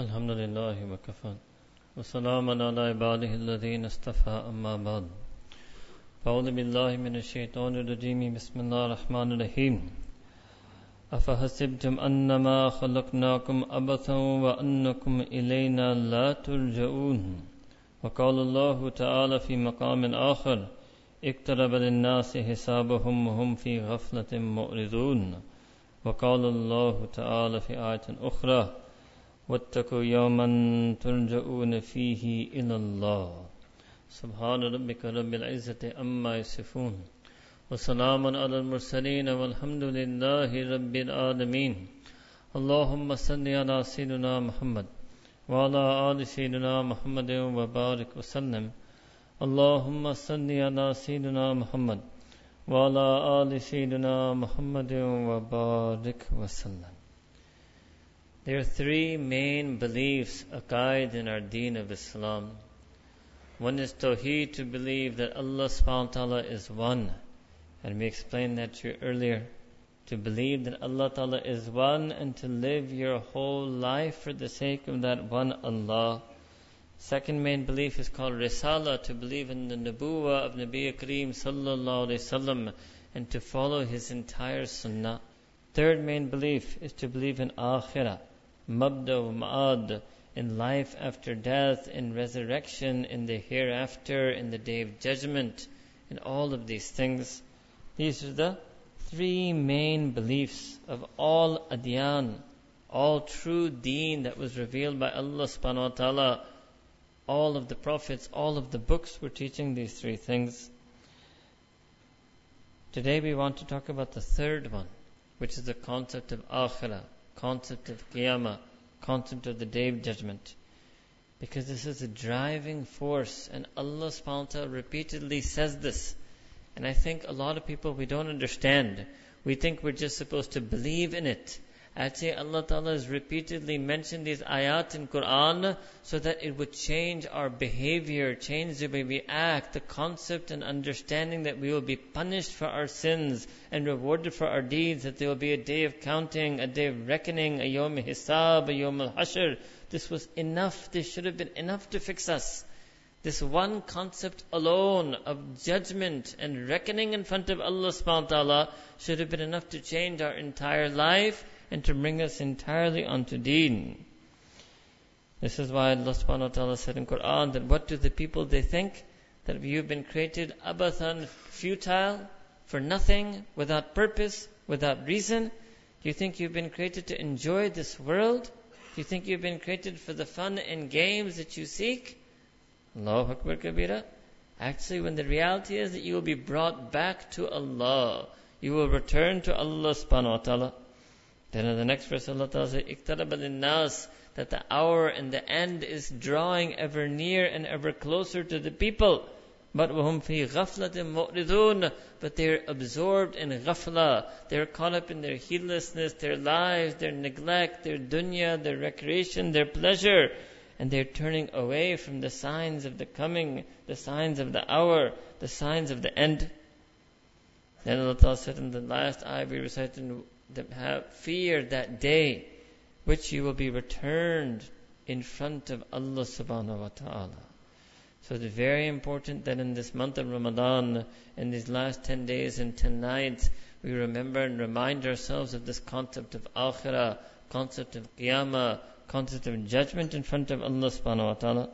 الحمد لله وكفى وسلام على عباده الذين اصطفى أما بعد. أعوذ بالله من الشيطان الرجيم بسم الله الرحمن الرحيم أفحسبتم أنما خلقناكم أبثا وأنكم إلينا لا ترجعون. وقال الله تعالى في مقام آخر اقترب للناس حسابهم وهم في غفلة معرضون وقال الله تعالى في آية أخرى واتقوا يوما ترجعون فيه إلى الله. سبحان ربك رب العزة أما يصفون. وسلام على المرسلين والحمد لله رب العالمين. اللهم صل على سيدنا محمد وعلى آل سيدنا محمد وبارك وسلم. اللهم صل على سيدنا محمد وعلى آل سيدنا محمد وبارك وسلم. There are three main beliefs a guide in our deen of Islam. One is Tawheed, to believe that Allah subhanahu wa ta'ala is one. And we explained that to you earlier. To believe that Allah ta'ala is one and to live your whole life for the sake of that one Allah. Second main belief is called Risala, to believe in the Nabuwa of Nabi Kareem sallallahu alayhi wasallam and to follow his entire sunnah. Third main belief is to believe in Akhirah, Mabda Ma'ad, in life after death, in resurrection, in the hereafter, in the day of judgment, in all of these things. These are the three main beliefs of all adyan, all true deen that was revealed by Allah subhanahu wa ta'ala. All of the prophets, all of the books were teaching these three things. Today we want to talk about the third one, which is the concept of akhirah, concept of qiyamah, concept of the day of judgment. Because this is a driving force, and Allah subhanahu repeatedly says this. And I think a lot of people we don't understand. We think we're just supposed to believe in it. Actually, Allah Ta'ala has repeatedly mentioned these ayat in Quran so that it would change our behavior, change the way we act, the concept and understanding that we will be punished for our sins and rewarded for our deeds, that there will be a day of counting, a day of reckoning, a yom hisab, a yom al-hashr. This was enough, this should have been enough to fix us. This one concept alone of judgment and reckoning in front of Allah subhanahu wa ta'ala should have been enough to change our entire life and to bring us entirely onto deen. This is why Allah subhanahu wa ta'ala said in Quran that what do the people they think? That you've been created abathan, futile, for nothing, without purpose, without reason? Do you think you've been created to enjoy this world? Do you think you've been created for the fun and games that you seek? Allahu Akbar Kabira. Actually, when the reality is that you will be brought back to Allah, you will return to Allah subhanahu wa ta'ala. Then in the next verse, Allah Ta'ala says, "Iktarab nas that the hour and the end is drawing ever near and ever closer to the people. But وَهُمْ فِي غَفْلَةٍ مُؤْرِضُونَ But they're absorbed in ghafla. They're caught up in their heedlessness, their lives, their neglect, their dunya, their recreation, their pleasure. And they're turning away from the signs of the coming, the signs of the hour, the signs of the end. Then Allah Ta'ala said in the last ayah we recited, that have fear that day which you will be returned in front of Allah subhanahu wa ta'ala. So it's very important that in this month of Ramadan, in these last 10 days and 10 nights, we remember and remind ourselves of this concept of akhirah, concept of qiyamah, concept of judgment in front of Allah subhanahu wa ta'ala.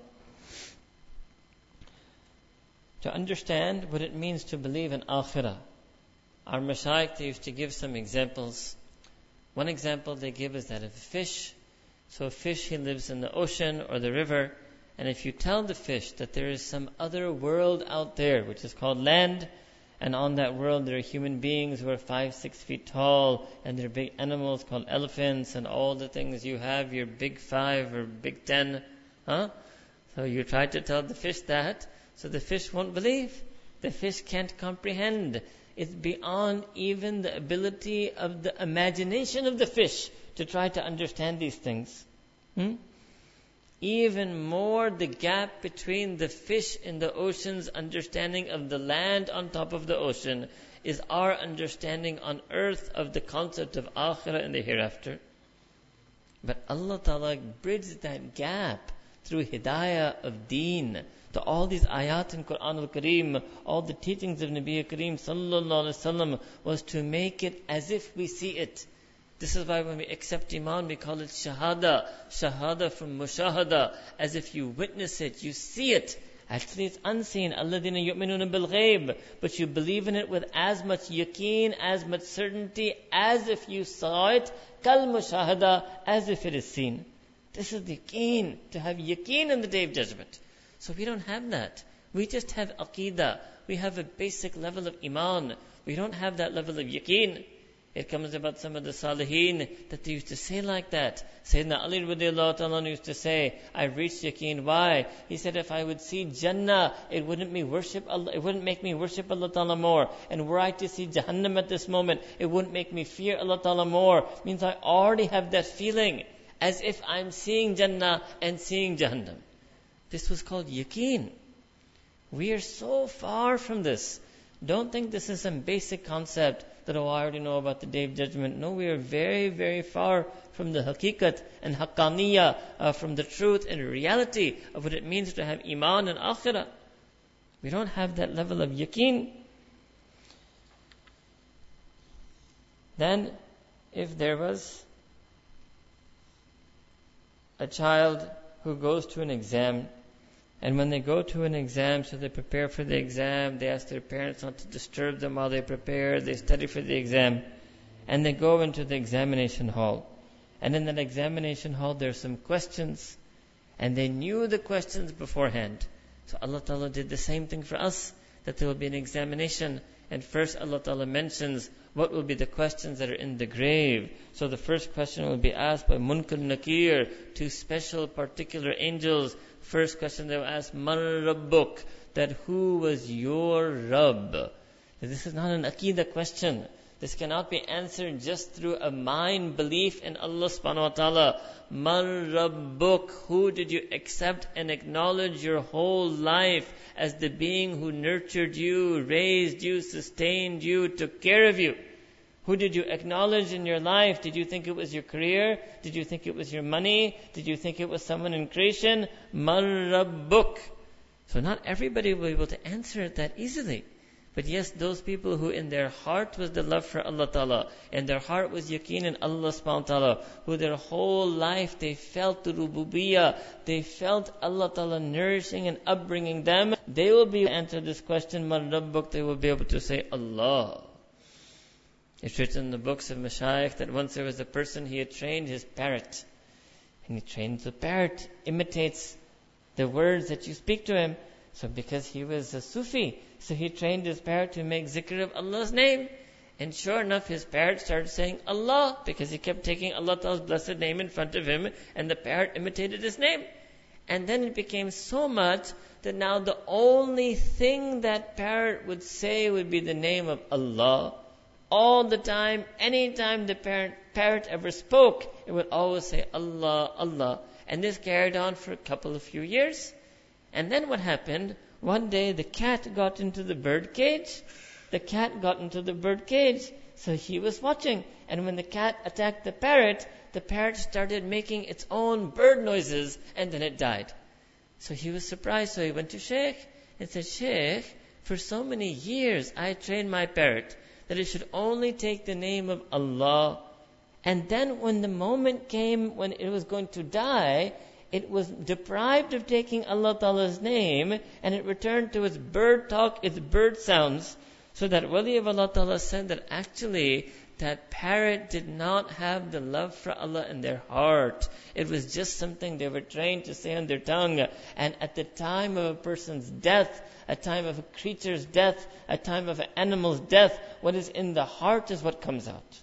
To understand what it means to believe in akhirah, our mashayikh, they used to give some examples. One example they give is that of a fish. So a fish, he lives in the ocean or the river, and if you tell the fish that there is some other world out there, which is called land, and on that world there are human beings who are five, six feet tall, and there are big animals called elephants, and all the things you have, your big five or big ten, huh? So you try to tell the fish that, so the fish won't believe. The fish can't comprehend is beyond even the ability of the imagination of the fish to try to understand these things. Hmm? Even more, the gap between the fish in the ocean's understanding of the land on top of the ocean is our understanding on earth of the concept of akhirah and the hereafter. But Allah Ta'ala bridged that gap through hidayah of deen to all these ayat in Quran al-Kareem, all the teachings of Nabi Kareem sallallahu alaihi wasallam was to make it as if we see it. This is why when we accept Iman, we call it Shahada. Shahada from Mushahada, as if you witness it, you see it. Actually, it's unseen. Alladina yu'minuna bil. But you believe in it with as much yaqeen, as much certainty, as if you saw it. Kal mushahada, as if it is seen. This is the yaqeen, to have yaqeen in the day of judgment. So we don't have that. We just have aqidah. We have a basic level of iman. We don't have that level of yaqeen. It comes about some of the salihin that they used to say like that. Sayyidina Ali ta'ala used to say, I reached yaqeen. Why? He said, if I would see Jannah, it wouldn't me worship Allah, it wouldn't make me worship Allah ta'ala more. And were I to see Jahannam at this moment, it wouldn't make me fear Allah ta'ala more. Means I already have that feeling as if I'm seeing Jannah and seeing Jahannam. This was called yakin. We are so far from this. Don't think this is some basic concept that, oh, I already know about the day of judgment. No, we are very, very far from the hakikat and haqqaniyah, uh, from the truth and reality of what it means to have iman and akhirah. We don't have that level of yakin. Then, if there was a child who goes to an exam and when they go to an exam, so they prepare for the exam, they ask their parents not to disturb them while they prepare, they study for the exam, and they go into the examination hall. And in that examination hall, there are some questions, and they knew the questions beforehand. So Allah Ta'ala did the same thing for us, that there will be an examination, and first Allah Ta'ala mentions what will be the questions that are in the grave. So the first question will be asked by Munkar Nakir, two special particular angels First question they will ask, Man Rabbuk? That who was your Rabb? This is not an Aqidah question. This cannot be answered just through a mind belief in Allah subhanahu wa ta'ala. Man Rabbuk? Who did you accept and acknowledge your whole life as the being who nurtured you, raised you, sustained you, took care of you? Who did you acknowledge in your life? Did you think it was your career? Did you think it was your money? Did you think it was someone in creation? Marrabbuk. So not everybody will be able to answer it that easily. But yes, those people who in their heart was the love for Allah Ta'ala, and their heart was yaqeen in Allah subhanahu ta'ala, who their whole life they felt the rububiyyah, they felt Allah Ta'ala nourishing and upbringing them, they will be able to answer this question, Marrabbuk, they will be able to say Allah. It's written in the books of Mashaykh that once there was a person, he had trained his parrot. And he trained the parrot, imitates the words that you speak to him. So because he was a Sufi, so he trained his parrot to make zikr of Allah's name. And sure enough, his parrot started saying Allah because he kept taking Allah Ta'ala's blessed name in front of him and the parrot imitated his name. And then it became so much that now the only thing that parrot would say would be the name of Allah all the time, anytime the parent, parrot ever spoke, it would always say Allah, Allah. And this carried on for a couple of few years. And then what happened? One day the cat got into the bird cage. The cat got into the bird cage. So he was watching. And when the cat attacked the parrot, the parrot started making its own bird noises and then it died. So he was surprised. So he went to Sheikh and said, Sheikh, for so many years I trained my parrot that it should only take the name of Allah. And then when the moment came when it was going to die, it was deprived of taking Allah Ta'ala's name and it returned to its bird talk, its bird sounds. So that Wali of Allah Ta'ala said that actually that parrot did not have the love for Allah in their heart. It was just something they were trained to say on their tongue. And at the time of a person's death, a time of a creature's death, a time of an animal's death, what is in the heart is what comes out.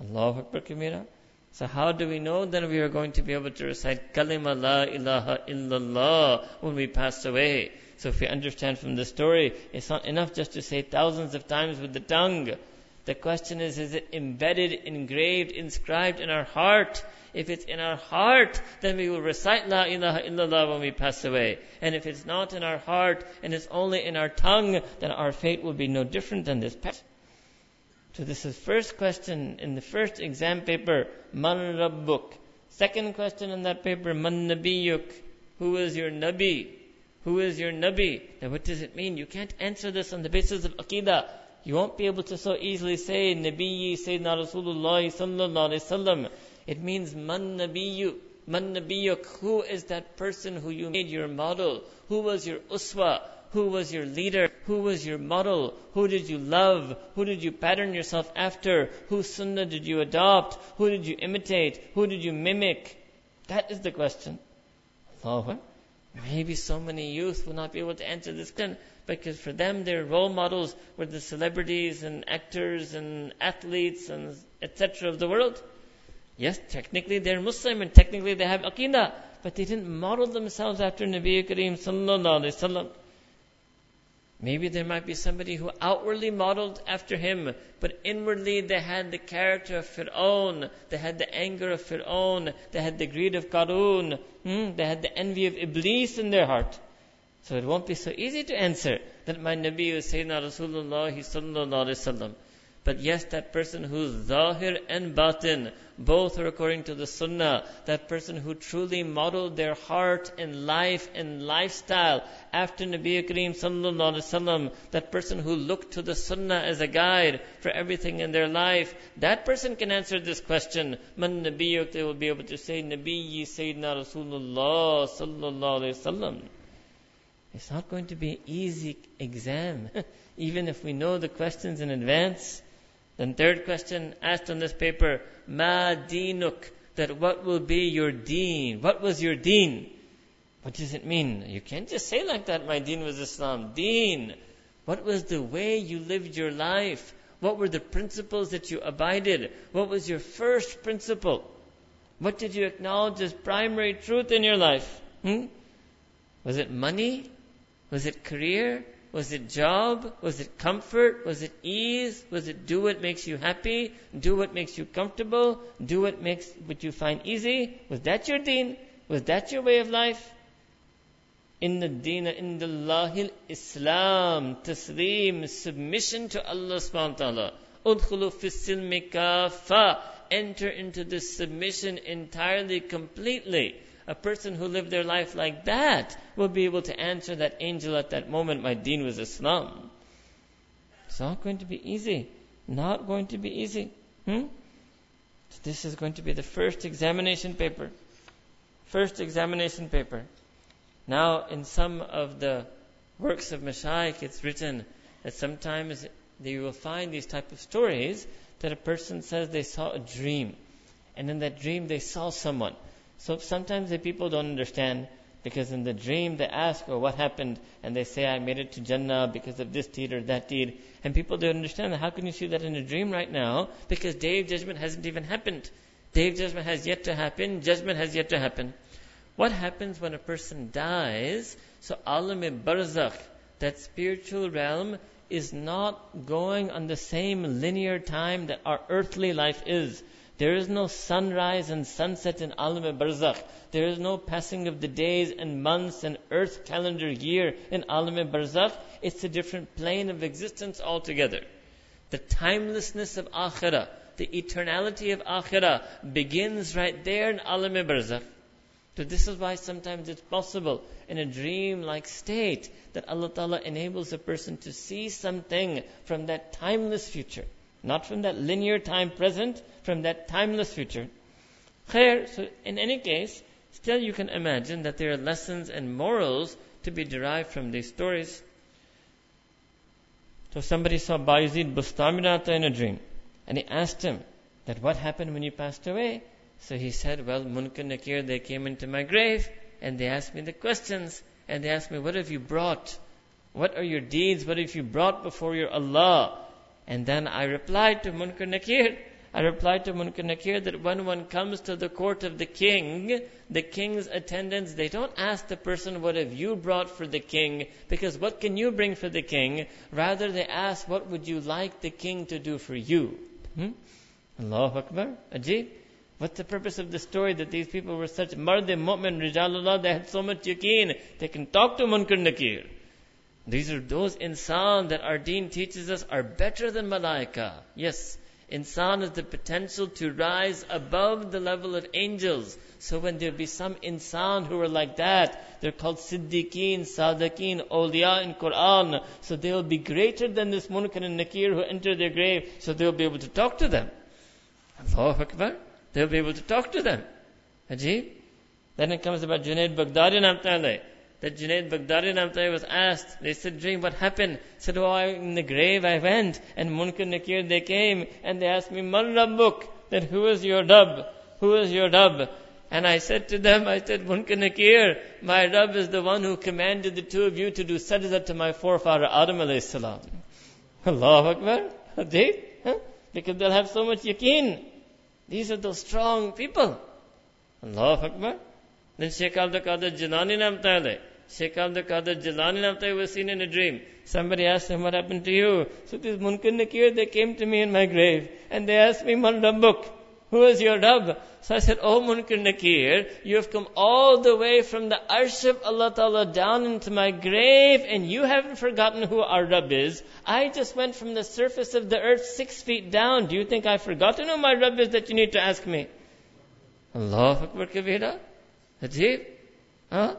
Allahu Akbar Kabira. So how do we know that we are going to be able to recite Kalima La ilaha illallah when we pass away? So if we understand from the story, it's not enough just to say thousands of times with the tongue. The question is, is it embedded, engraved, inscribed in our heart? If it's in our heart, then we will recite La ilaha illallah when we pass away. And if it's not in our heart and it's only in our tongue, then our fate will be no different than this pet. So this is first question in the first exam paper, Man Rabbuk? Second question in that paper, Man Nabiyuk? Who is your Nabi? Who is your Nabi? Now what does it mean? You can't answer this on the basis of Aqidah. You won't be able to so easily say Nabi Sayyidina Rasulullah sallallahu alaihi wasallam. It means Man Nabiyyu. Man Nabiyuk. Who is that person who you made your model? Who was your uswa? Who was your leader? Who was your model? Who did you love? Who did you pattern yourself after? Whose sunnah did you adopt? Who did you imitate? Who did you mimic? That is the question. Allahu Maybe so many youth will not be able to answer this question because for them their role models were the celebrities and actors and athletes and etc. of the world. Yes, technically they're Muslim and technically they have Aqidah, but they didn't model themselves after Nabi Kareem sallallahu alaihi wasallam. Maybe there might be somebody who outwardly modeled after him, but inwardly they had the character of Fir'aun, they had the anger of Fir'aun, they had the greed of Qarun, hmm? they had the envy of Iblis in their heart. So it won't be so easy to answer that my Nabi is Sayyidina Rasulullah sallallahu alaihi wasallam. But yes, that person who's zahir and batin, both are according to the sunnah. That person who truly modeled their heart and life and lifestyle after Nabi Kareem sallallahu alaihi wasallam. That person who looked to the sunnah as a guide for everything in their life. That person can answer this question. Man Nabiyuk, they will be able to say, Nabiyyi Sayyidina Rasulullah sallallahu alaihi wasallam. It's not going to be an easy exam, even if we know the questions in advance. Then third question asked on this paper, Ma dinuk, that what will be your deen? What was your deen? What does it mean? You can't just say like that, my deen was Islam. Deen. What was the way you lived your life? What were the principles that you abided? What was your first principle? What did you acknowledge as primary truth in your life? Hmm? Was it money? Was it career? Was it job? Was it comfort? Was it ease? Was it do what makes you happy? Do what makes you comfortable? Do what makes what you find easy? Was that your deen? Was that your way of life? In the deen in the lahil Islam, taslim, submission to Allah subhanahu wa ta'ala. Udkhulu fi Enter into this submission entirely, completely. A person who lived their life like that will be able to answer that angel at that moment, my deen was Islam. It's not going to be easy. Not going to be easy. Hmm? So this is going to be the first examination paper. First examination paper. Now, in some of the works of Mashaykh, it's written that sometimes you will find these type of stories that a person says they saw a dream. And in that dream they saw someone. So sometimes the people don't understand because in the dream they ask, oh, what happened? And they say, I made it to Jannah because of this deed or that deed. And people don't understand how can you see that in a dream right now? Because day of judgment hasn't even happened. Day of judgment has yet to happen. Judgment has yet to happen. What happens when a person dies? So alam barzakh, that spiritual realm, is not going on the same linear time that our earthly life is. There is no sunrise and sunset in Alam Barzakh. There is no passing of the days and months and earth calendar year in Alam Barzakh. It's a different plane of existence altogether. The timelessness of Akhirah, the eternality of Akhirah begins right there in Alam Barzakh. So this is why sometimes it's possible in a dream-like state that Allah Ta'ala enables a person to see something from that timeless future. Not from that linear time present, from that timeless future. Khair, so in any case, still you can imagine that there are lessons and morals to be derived from these stories. So somebody saw Bayezid Bustamirata in a dream, and he asked him that what happened when you passed away. So he said, well, Munkar Nakir, they came into my grave, and they asked me the questions, and they asked me, what have you brought? What are your deeds? What have you brought before your Allah? And then I replied to Munkar Nakir, I replied to Munkar Nakir that when one comes to the court of the king, the king's attendants, they don't ask the person, what have you brought for the king? Because what can you bring for the king? Rather they ask, what would you like the king to do for you? Hmm? Allahu Akbar. Ajib. What's the purpose of the story that these people were such mardi mu'min, rijalullah, they had so much yaqeen, they can talk to Munkar Nakir. These are those insan that our deen teaches us are better than malaika. Yes. Insan has the potential to rise above the level of angels. So when there be some insan who are like that, they're called siddiqeen, sadiqeen, awliya in Quran. So they'll be greater than this munkar and nakir who enter their grave. So they'll be able to talk to them. Allahu Akbar. They'll be able to talk to them. Ajib. Then it comes about Junaid Baghdadi Namtale. That Junaid Baghdadi Namtale was asked, they said, dream, what happened? said, oh, I, in the grave I went, and Munkar Nakir, they came, and they asked me, Man Rabbuk, that who is your Rabb? Who is your Rabb? And I said to them, I said, Munkar Nakir, my Rabb is the one who commanded the two of you to do sajda to my forefather Adam alayhi salam. Allahu Akbar. Ajib. Huh? Because they'll have so much yaqeen. These are those strong people. Allahu Akbar. Then Sheikh Abdul Qadir Jilani Namtale. Sheikh Abdul Qadir Jilani Namtale was seen in a dream. Somebody asked him, what happened to you? So this Munkar Nakir, they came to me in my grave. And they asked me, Man who is your Rabb? So I said, Oh Munkar Nakir, you have come all the way from the arsh of Allah Ta'ala down into my grave and you haven't forgotten who our Rabb is. I just went from the surface of the earth six feet down. Do you think I've forgotten who my Rabb is that you need to ask me? Allah Akbar Kabira. Ajib. Huh?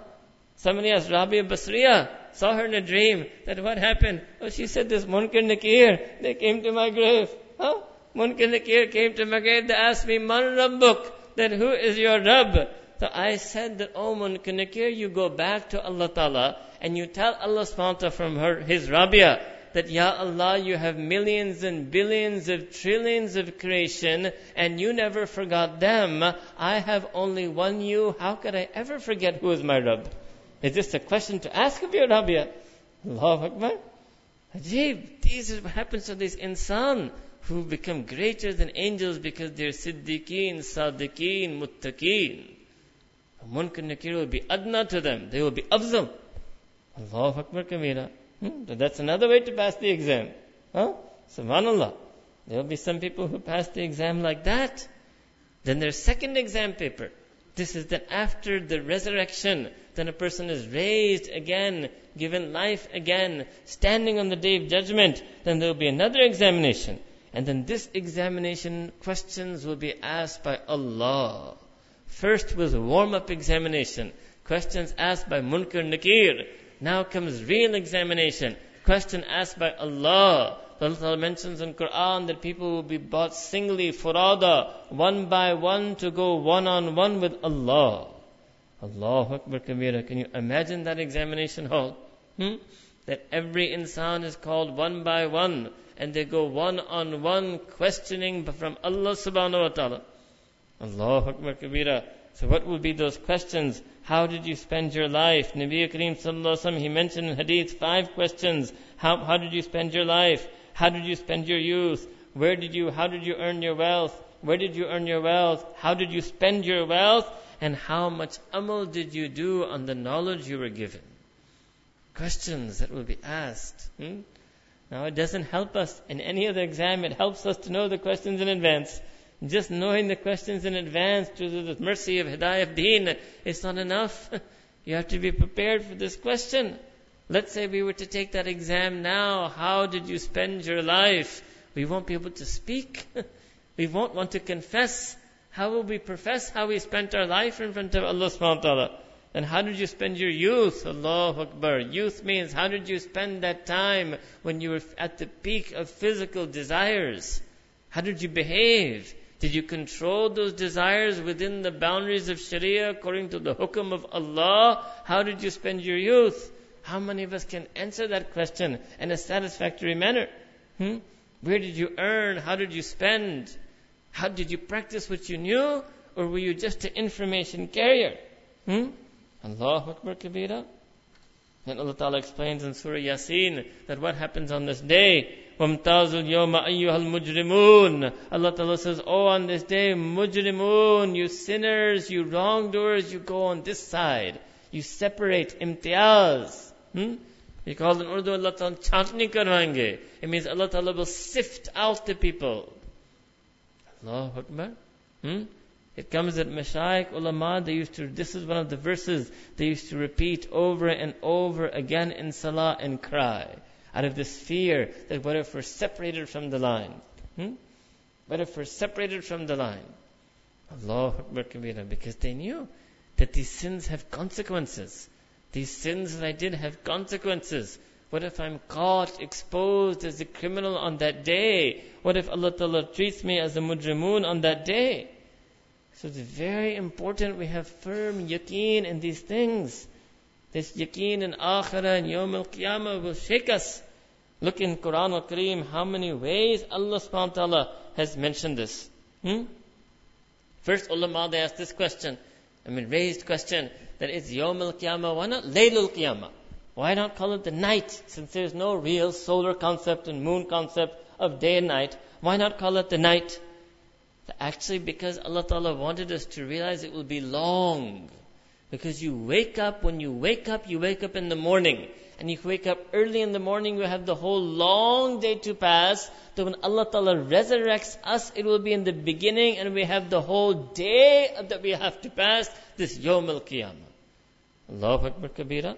Somebody asked Rabia Basriya, saw her in a dream, that what happened? Oh, she said this Munkar Nakir, they came to my grave. Huh? Munkar Nakir came to my grave, they asked me, Man Rabbuk, that who is your Rabb? So I said that, oh Munkar Nakir, you go back to Allah Ta'ala, and you tell Allah subhanahu from her, His Rabia, that Ya Allah, you have millions and billions of trillions of creation and you never forgot them. I have only one you. How could I ever forget who is my Rabb? Is this a question to ask of your Rabbi? Allahu Akbar. Ajib. this is what happens to these insan who become greater than angels because they're siddiqeen, sadiqeen, muttaqeen. Munkar Nakir will be adna to them. They will be afzal. Allahu Akbar Kabira. Hmm? That's another way to pass the exam. Huh? Subhanallah. There will be some people who pass the exam like that. Then their second exam paper. This is that after the resurrection, then a person is raised again, given life again, standing on the day of judgment. Then there will be another examination. And then this examination questions will be asked by Allah. First was a warm-up examination. Questions asked by Munkar Nakir. Now comes real examination. Question asked by Allah. Allah mentions in Quran that people will be brought singly, furada, one by one to go one on one with Allah. Allahu Akbar Kabira. Can you imagine that examination hall? Hmm? That every insan is called one by one and they go one on one questioning from Allah subhanahu wa ta'ala. Allahu Akbar Kabira. So what will be those questions? How did you spend your life? Nabi Kareem sallallahu Alaihi Wasallam, he mentioned in hadith five questions. How, how did you spend your life? How did you spend your youth? Where did you, how did you earn your wealth? Where did you earn your wealth? How did you spend your wealth? And how much amal did you do on the knowledge you were given? Questions that will be asked. Hmm? Now it doesn't help us in any other exam. It helps us to know the questions in advance. Just knowing the questions in advance to the mercy of Hidayah Deen is not enough. You have to be prepared for this question. Let's say we were to take that exam now. How did you spend your life? We won't be able to speak. we won't want to confess. How will we profess how we spent our life in front of Allah subhanahu wa ta'ala? And how did you spend your youth? Allahu Akbar. Youth means how did you spend that time when you were at the peak of physical desires? How did you behave? Did you control those desires within the boundaries of Sharia according to the hukum of Allah? How did you spend your youth? How many of us can answer that question in a satisfactory manner? Hmm? Where did you earn? How did you spend? How did you practice what you knew? Or were you just an information carrier? Hmm? Allahu Akbar Kabira. Then Allah Ta'ala explains in Surah Yasin that what happens on this day وَامْتَازُ الْيَوْمَ أَيُّهَا الْمُجْرِمُونَ Allah Ta'ala says, Oh, on this day, mujrimun, you sinners, you wrongdoers, you go on this side. You separate, imtiaz. Hmm? We call in Urdu, Allah Ta'ala chantni karwenge. It means Allah Ta'ala will sift out the people. Allahu Akbar. Hmm? It comes that Mashaykh ulama, they used to, this is one of the verses they used to repeat over and over again in salah and cry out of this fear that what if we're separated from the line? Hmm? But if we're separated from the line, Allah Akbar Kabira, because they knew that these sins have consequences. These sins that I did have consequences. What if I'm caught, exposed as a criminal on that day? What if Allah Ta'ala treats me as a mujrimun on that day? So it's very important we have firm yaqeen in these things. This yaqeen in akhirah and yawm al-qiyamah will shake us. Look in Quran al-Kareem how many ways Allah subhanahu wa ta'ala has mentioned this. Hmm? First ulama they asked this question. I mean raised question that it's yawm al-qiyamah, why not laylul qiyamah? Why not call it the night? Since there's no real solar concept and moon concept of day and night, why not call it the night? Actually, because Allah Ta'ala wanted us to realize it will be long. Because you wake up, when you wake up, you wake up in the morning. And if you wake up early in the morning, you have the whole long day to pass. So when Allah Ta'ala resurrects us, it will be in the beginning and we have the whole day that we have to pass, this Yawm al-Qiyamah. Allahu Akbar Kabira.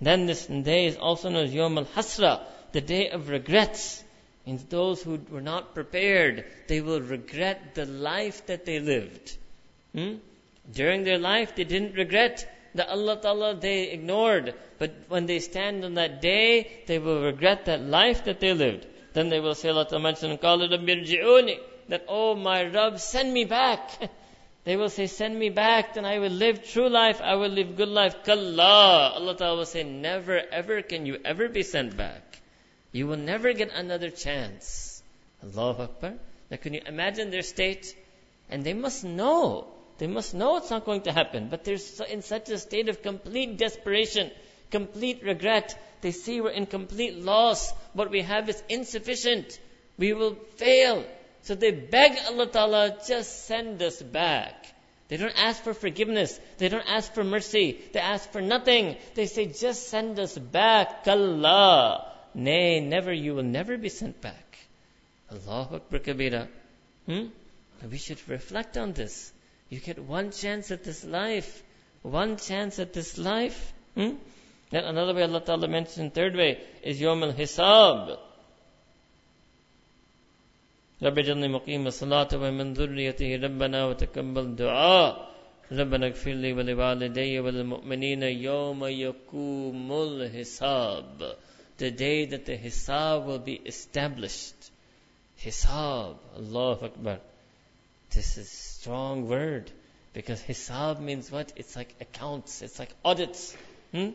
Then this day is also known as Yom al Hasra, the day of regrets. Means those who were not prepared, they will regret the life that they lived. Hmm? During their life, they didn't regret the Allah Ta'ala they ignored. But when they stand on that day, they will regret that life that they lived. Then they will say, Allah Ta'ala mentioned, that, oh my Rabb, send me back. They will say, send me back, then I will live true life, I will live good life. Kalla. Allah Ta'ala will say, never ever can you ever be sent back. You will never get another chance. Allahu Akbar. Now can you imagine their state? And they must know. They must know it's not going to happen. But they're in such a state of complete desperation, complete regret. They see we're in complete loss. What we have is insufficient. We will fail. So they beg Allah Ta'ala, just send us back. They don't ask for forgiveness. They don't ask for mercy. They ask for nothing. They say, just send us back. Allah. Nay, never, you will never be sent back. Allahu Akbar Kabira. Hmm? We should reflect on this. You get one chance at this life. One chance at this life. Hmm? Then another way Allah Ta'ala mentioned, third way, is Yom al-Hisab. رب اجعلني مقيم الصلاة ومن ذريته ربنا وتقبل دعاء ربنا اغفر لي ولوالدي وللمؤمنين يوم يقوم الحساب the day that the hisab will be established hisab Allah Akbar this is strong word because hisab means what it's like accounts it's like audits hmm?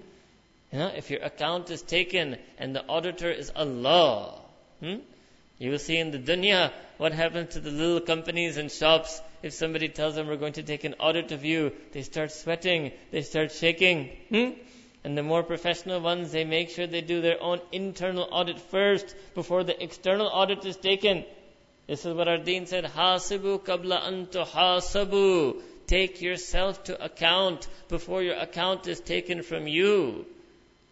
you know if your account is taken and the auditor is Allah hmm? You will see in the dunya what happens to the little companies and shops. If somebody tells them we're going to take an audit of you, they start sweating, they start shaking. Hmm? And the more professional ones, they make sure they do their own internal audit first before the external audit is taken. This is what our deen said, Hasibu kabla antu hasabu. Take yourself to account before your account is taken from you.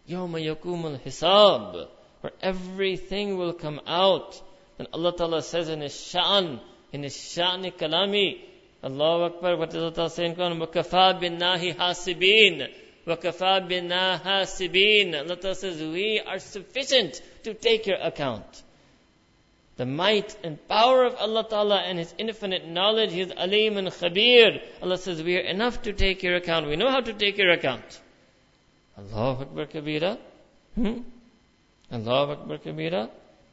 Yawma yakumul hisab. Where everything will come out. And Allah Ta'ala says in His Sha'an, in His Sha'ni Kalami, Allahu Akbar, what does Allah Ta'ala say in Quran? وَكَفَى بِالنَّهِ حَاسِبِينَ وَكَفَى بِنَا حَاسِبِينَ Allah Ta'ala says, we are sufficient to take your account. The might and power of Allah Ta'ala and His infinite knowledge, His alim and khabir. Allah says, we are enough to take your account. We know how to take your account. Allahu Akbar Kabira. Hmm? Allahu Akbar Kabira.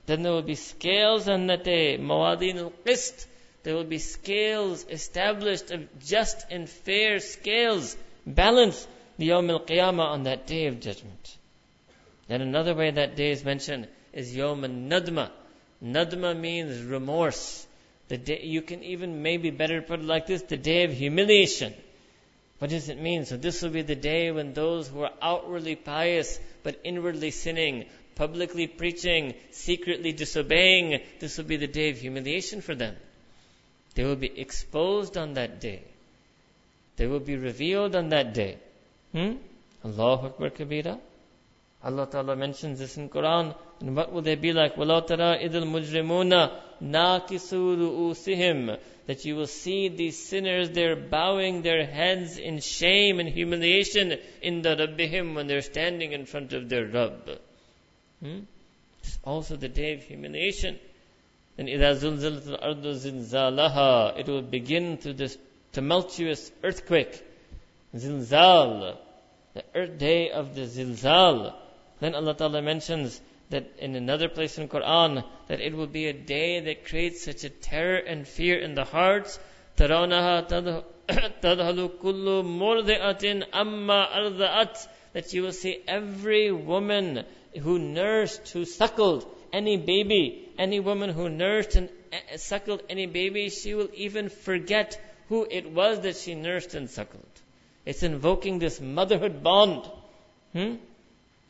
Then there will be scales on that day, mawadin al-qist. There will be scales established of just and fair scales, balance the Yawm al-Qiyamah on that day of judgment. Then another way that day is mentioned is Yawm al-Nadma. Nadma means remorse. The day, you can even maybe better put it like this, the day of humiliation. What does it mean? So this will be the day when those who are outwardly pious but inwardly sinning publicly preaching, secretly disobeying, this will be the day of humiliation for them. They will be exposed on that day. They will be revealed on that day. Hmm? Allahu Akbar Kabira. Allah Ta'ala mentions this in Quran. And what will they be like? وَلَوْ تَرَى إِذِ الْمُجْرِمُونَ نَاكِسُوا رُؤُوسِهِمْ That you will see these sinners, they're bowing their heads in shame and humiliation in the Rabbihim when they're standing in front of their Rabb. Hmm? It's also the day of humiliation. Then إِذَا زُلْزِلَتِ الْأَرْضُ زِلْزَالَهَا It will begin through this tumultuous earthquake. Zilzal. The earth day of the zilzal. Then Allah Ta'ala mentions that in another place in Quran that it will be a day that creates such a terror and fear in the hearts. تَرَوْنَهَا تَذْهَلُ كُلُّ مُرْضِئَةٍ أَمَّا أَرْضَأَتْ That you will see every woman who nursed, who suckled any baby, any woman who nursed and uh, suckled any baby, she will even forget who it was that she nursed and suckled. It's invoking this motherhood bond. Hmm?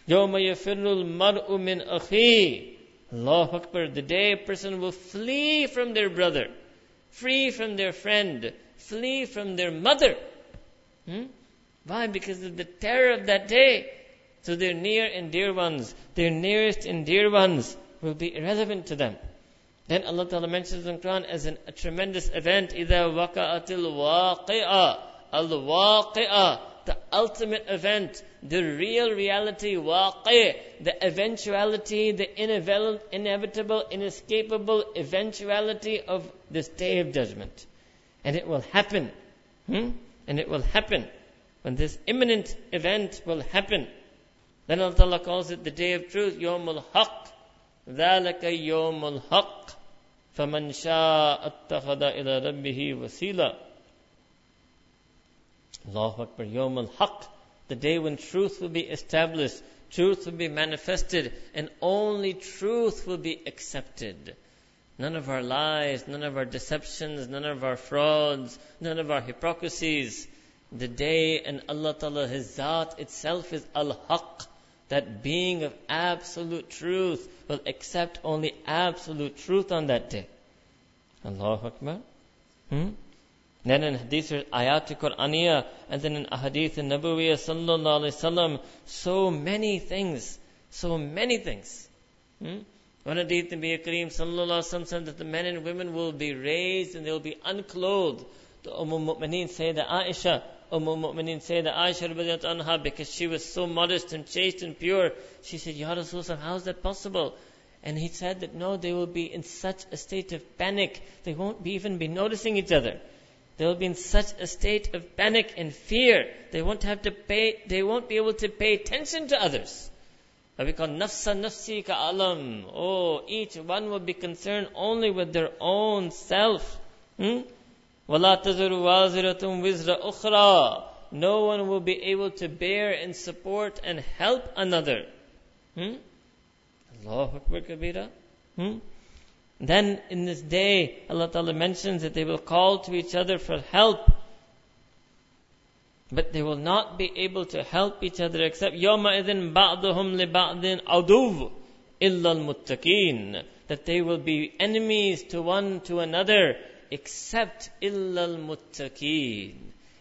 يَوْمَ يَفِرُّ الْمَرْءُ مِنْ أَخِيهِ Allah Akbar, the day a person will flee from their brother, flee from their friend, flee from their mother. Hmm? Why? Because of the terror of that day. So their near and dear ones, their nearest and dear ones will be irrelevant to them. Then Allah Ta'ala mentions in Quran as an, a tremendous event, إِذَا وَقَعَتِ الْوَاقِعَةِ Al-Waqi'ah, the ultimate event, the real reality, waqi', the eventuality, the inevitable, inescapable eventuality of this day of judgment. And it will happen. Hmm? And it will happen. When this imminent event will happen. Then Allah calls it the day of truth, Yawmul Haqq. ذلك يوم الحق فمن شاء اتخذ إلى ربه وسيلا Allahu Akbar, Yawm al-Haq, the day when truth will be established, truth will be manifested, and only truth will be accepted. None of our lies, none of our deceptions, none of our frauds, none of our hypocrisies. The day and Allah Ta'ala, His Zat itself is Al-Haq, that being of absolute truth will accept only absolute truth on that day. Allahu Akbar. Hmm? Then in hadith ayat Qur'aniya and then in ahadith Nabawiyya sallallahu alayhi wasallam, so many things, so many things. Hmm? One hadith Nabi Kareem sallallahu alayhi wasallam said that the men and women will be raised and they will be unclothed. The Umm Mu'mineen say that Aisha, Umm Mu'mineen say that Aisha anha because she was so modest and chaste and pure. She said, Ya Rasulullah, how is that possible? And he said that no, they will be in such a state of panic, they won't be even be noticing each other. They will be in such a state of panic and fear. They won't have to pay, they won't be able to pay attention to others. We call nafsa nafsi ka alam. Oh, each one will be concerned only with their own self. Hmm? No one will be able to bear and support and help another. Hmm? Allahu Akbar Kabira. Hmm? Then in this day, Allah Ta'ala mentions that they will call to each other for help. But they will not be able to help each other except يَوْمَئِذٍ بَعْضُهُمْ لِبَعْضٍ عَدُوٌ إِلَّا الْمُتَّقِينَ That they will be enemies to one to another except إِلَّا الْمُتَّقِينَ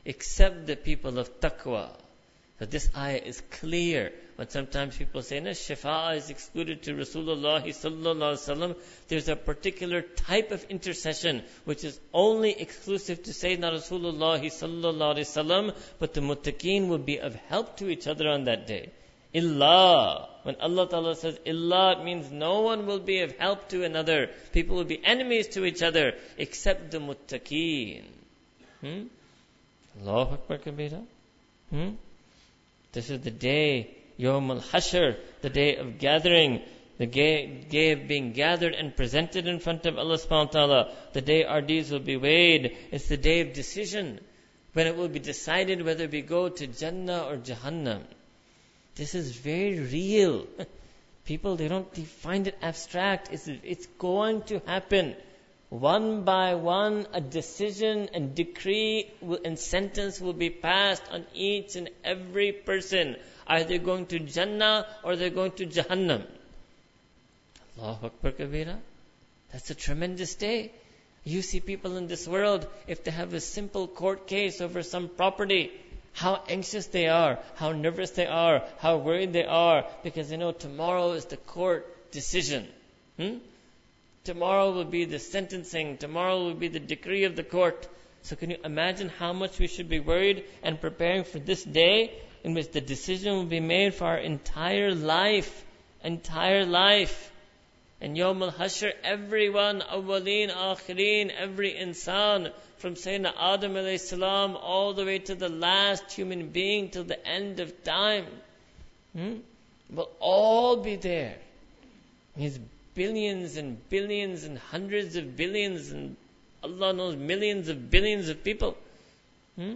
Except the people of taqwa. So this ayah is clear but sometimes people say, no, shafa'a is excluded to Rasulullah There's a particular type of intercession which is only exclusive to Sayyidina Rasulullah sallallahu but the muttaqeen will be of help to each other on that day. Illa. When Allah Ta'ala says illa, it means no one will be of help to another. People will be enemies to each other except the muttaqeen. Hmm? Allahu Akbar Kabira. Hmm? This is the day Yawm al-Hashr, the day of gathering, the day of being gathered and presented in front of Allah subhanahu wa ta'ala, the day our deeds will be weighed. It's the day of decision, when it will be decided whether we go to Jannah or Jahannam. This is very real. People, they don't they find it abstract. It's, it's going to happen. One by one, a decision and decree and sentence will be passed on each and every person either going to Jannah or they're going to Jahannam. Allahu Akbar Kabira. That's a tremendous day. You see people in this world, if they have a simple court case over some property, how anxious they are, how nervous they are, how worried they are, because they know tomorrow is the court decision. Hmm? Tomorrow will be the sentencing, tomorrow will be the decree of the court. So can you imagine how much we should be worried and preparing for this day in which the decision will be made for our entire life, entire life. And Yom al-Hashr, everyone, awwaleen, akhirin, every insan, from Sayyidina Adam alayhi salam all the way to the last human being till the end of time, hmm? will all be there. His billions and billions and hundreds of billions and Allah knows millions of billions of people. Hmm?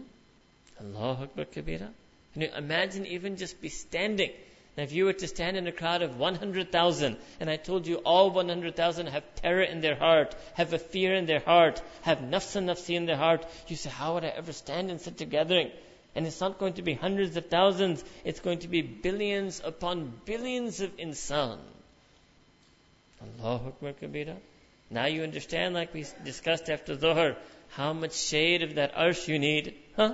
Allahu Akbar Kabira. Can you imagine even just be standing now, if you were to stand in a crowd of 100,000, and I told you all 100,000 have terror in their heart, have a fear in their heart, have nafs and nafsi in their heart, you say, how would I ever stand in such a gathering? And it's not going to be hundreds of thousands, it's going to be billions upon billions of insan. Allahu Akbar Kabira. Now you understand, like we discussed after Dhuhr, how much shade of that arsh you need. Huh?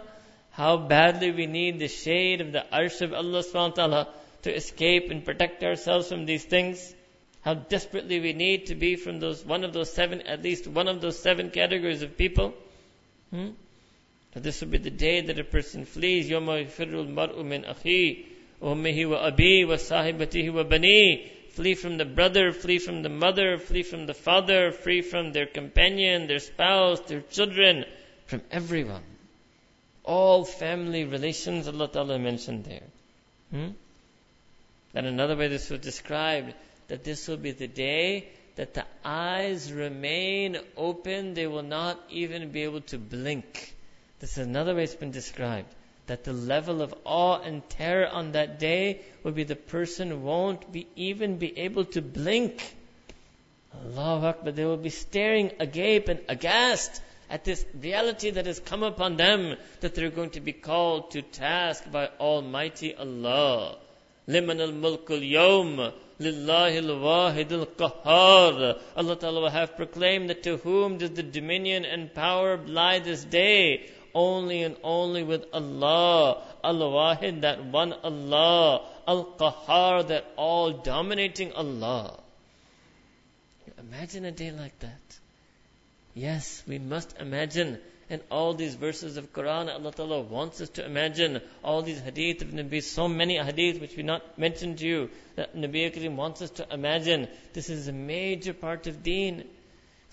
How badly we need the shade of the arsh of Allah subhanahu wa ta'ala to escape and protect ourselves from these things. How desperately we need to be from those one of those seven, at least one of those seven categories of people. Hmm? So this will be the day that a person flees. يَوْمَ يَفِرُّ الْمَرْءُ مِنْ أَخِيهِ وَأُمِّهِ وَأَبِيهِ وَصَاحِبَتِهِ وَبَنِيهِ Flee from the brother, flee from the mother, flee from the father, flee from their companion, their spouse, their children, from everyone. All family relations Allah Ta'ala mentioned there. Hmm? Another way this was described, that this will be the day that the eyes remain open, they will not even be able to blink. This is another way it's been described That the level of awe and terror on that day will be the person won't be even be able to blink. Allahu Akbar, they will be staring agape and aghast at this reality that has come upon them, that they're going to be called to task by Almighty Allah. لمن الملك اليوم لله الواحد القهار Allah Ta'ala will have proclaimed that to whom does the dominion and power lie this day? only and only with Allah. Al-Wahid, that one Allah. Al-Qahar, that all dominating Allah. Imagine a day like that. Yes, we must imagine and all these verses of Quran, Allah Ta'ala wants us to imagine all these hadith of Nabi, so many hadith which we not mentioned to you, that Nabi Karim wants us to imagine. This is a major part of deen.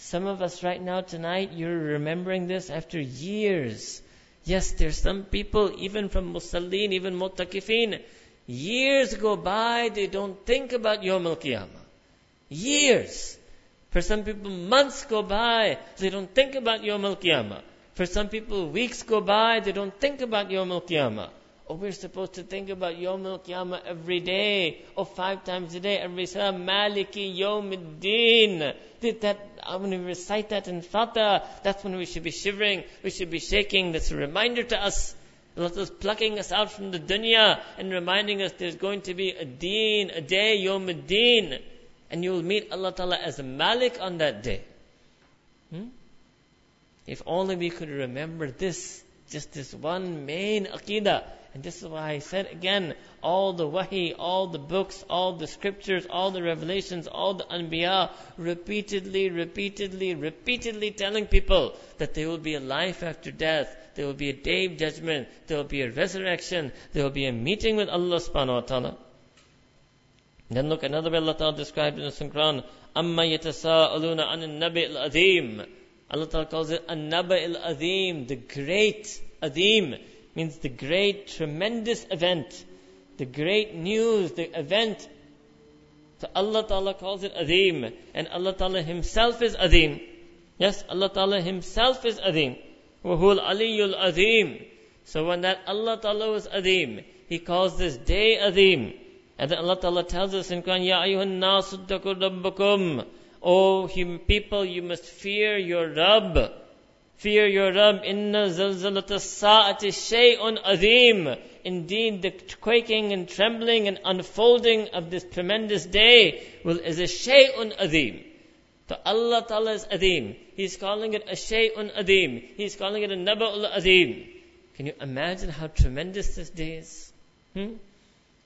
Some of us right now tonight, you're remembering this after years. Yes, there's some people, even from Musallin, even Mutakifin, years go by, they don't think about Yom Al Qiyamah. Years. For some people, months go by, they don't think about Yom Al Qiyamah. For some people, weeks go by, they don't think about Yom Al Qiyamah. Oh, we're supposed to think about Yom Al Qiyamah every day, or five times a day, every salam, Maliki Yom Deen. That, uh, when we recite that in Fatiha, that's when we should be shivering, we should be shaking. That's a reminder to us. Allah is plucking us out from the dunya and reminding us there's going to be a deen, a day, Yom Deen. And you'll meet Allah Ta'ala as a Malik on that day. Hmm? If only we could remember this, just this one main aqidah. And this is why I said again, all the wahi, all the books, all the scriptures, all the revelations, all the anbiya, repeatedly, repeatedly, repeatedly telling people that there will be a life after death, there will be a day of judgment, there will be a resurrection, there will be a meeting with Allah subhanahu wa ta'ala. Then look another way Allah Ta'ala described in the Quran, Amma yatasa'aluna anin naba al-azim. Allah Ta'ala calls it an naba al-azim, the great Azim, means the great, tremendous event, the great news, the event. So Allah Ta'ala calls it Azim, and Allah Ta'ala Himself is Azim. Yes, Allah Ta'ala Himself is Azim. Wahul Aliyul Azim. So when that Allah Ta'ala was Azim, He calls this day Azim. And then Allah Ta'ala tells us in Quran, Ya ayyuhan nasu rabbakum. O hum, people, you must fear your Rabb. Fear your Rabb. Inna zalzalata sa'ati shay'un azim. Indeed, the quaking and trembling and unfolding of this tremendous day will, is a shay'un azim. So Allah Ta'ala is azim. He's calling it a shay'un azim. He's calling it a naba'ul azim. Can you imagine how tremendous this day is? Hmm?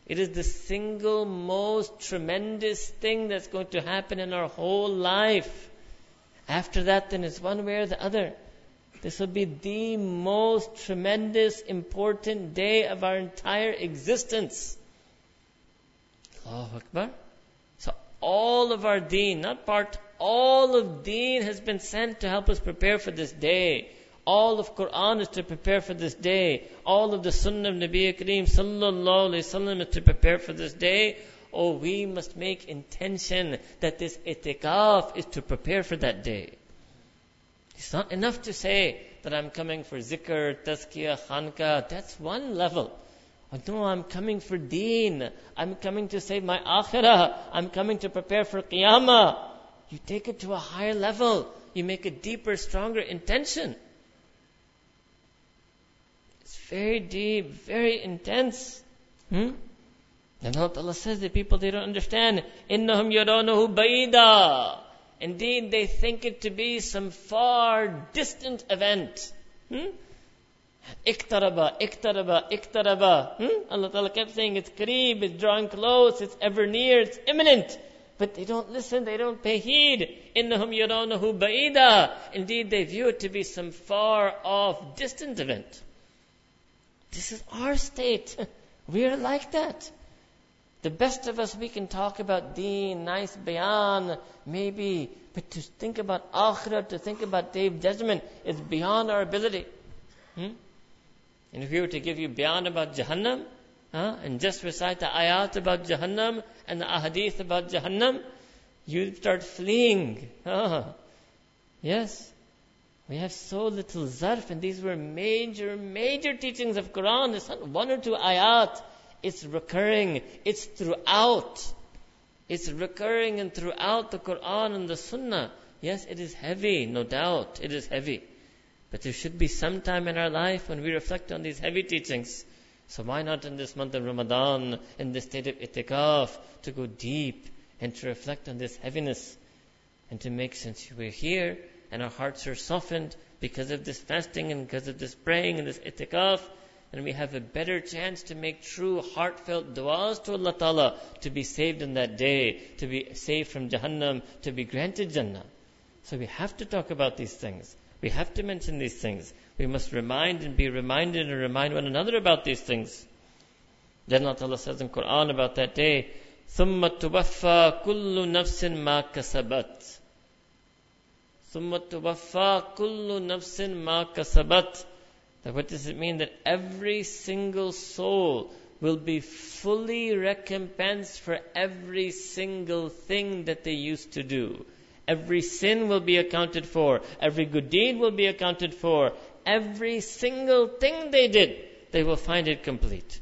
It is the single most tremendous thing that's going to happen in our whole life. After that, then it's one way or the other. This will be the most tremendous, important day of our entire existence. Allahu Akbar. So all of our deen, not part, all of deen has been sent to help us prepare for this day. All of Quran is to prepare for this day. All of the Sunnah of Nabi Kareem sallallahu alayhi wasallam is to prepare for this day. Oh, we must make intention that this itikaf is to prepare for that day. It's not enough to say that I'm coming for zikr, tazkiyah, khanka. That's one level. Oh, no, I'm coming for deen. I'm coming to save my akhirah. I'm coming to prepare for qiyamah. You take it to a higher level. You make a deeper, stronger intention. It's very deep, very intense. Hmm? And Allah says that people they don't understand. Innahum yarawnahu baida. Indeed, they think it to be some far distant event. Hmm? Iktaraba, iktaraba, iktaraba. Hmm? Allah Ta'ala kept saying it's kareeb, it's drawing close, it's ever near, it's imminent. But they don't listen, they don't pay heed. Innahum yarawnahu ba'ida. Indeed, they view it to be some far off, distant event. This is our state. We are like that. The best of us, we can talk about deen, nice bayan, maybe, but to think about akhirah, to think about day of judgment, is beyond our ability. Hmm? And if we were to give you bayan about Jahannam, huh, and just recite the ayat about Jahannam and the ahadith about Jahannam, you'd start fleeing. Huh? Yes. We have so little zarf, and these were major, major teachings of Quran. It's not one or two ayat. It's recurring. It's throughout. It's recurring and throughout the Quran and the Sunnah. Yes, it is heavy, no doubt. It is heavy. But there should be some time in our life when we reflect on these heavy teachings. So why not in this month of Ramadan, in this state of itikaf, to go deep and to reflect on this heaviness and to make sense we're here and our hearts are softened because of this fasting and because of this praying and this itikaf, and we have a better chance to make true heartfelt du'as to Allah Ta'ala to be saved in that day, to be saved from Jahannam, to be granted Jannah. So we have to talk about these things. We have to mention these things. We must remind and be reminded and remind one another about these things. Then Allah Ta'ala says in Quran about that day, ثُمَّ تُوَفَّى كُلُّ نَفْسٍ مَا كَسَبَتْ ثُمَّ تُوَفَّى كُلُّ نَفْسٍ مَا كَسَبَتْ what does it mean? That every single soul will be fully recompensed for every single thing that they used to do. Every sin will be accounted for. Every good deed will be accounted for. Every single thing they did, they will find it complete.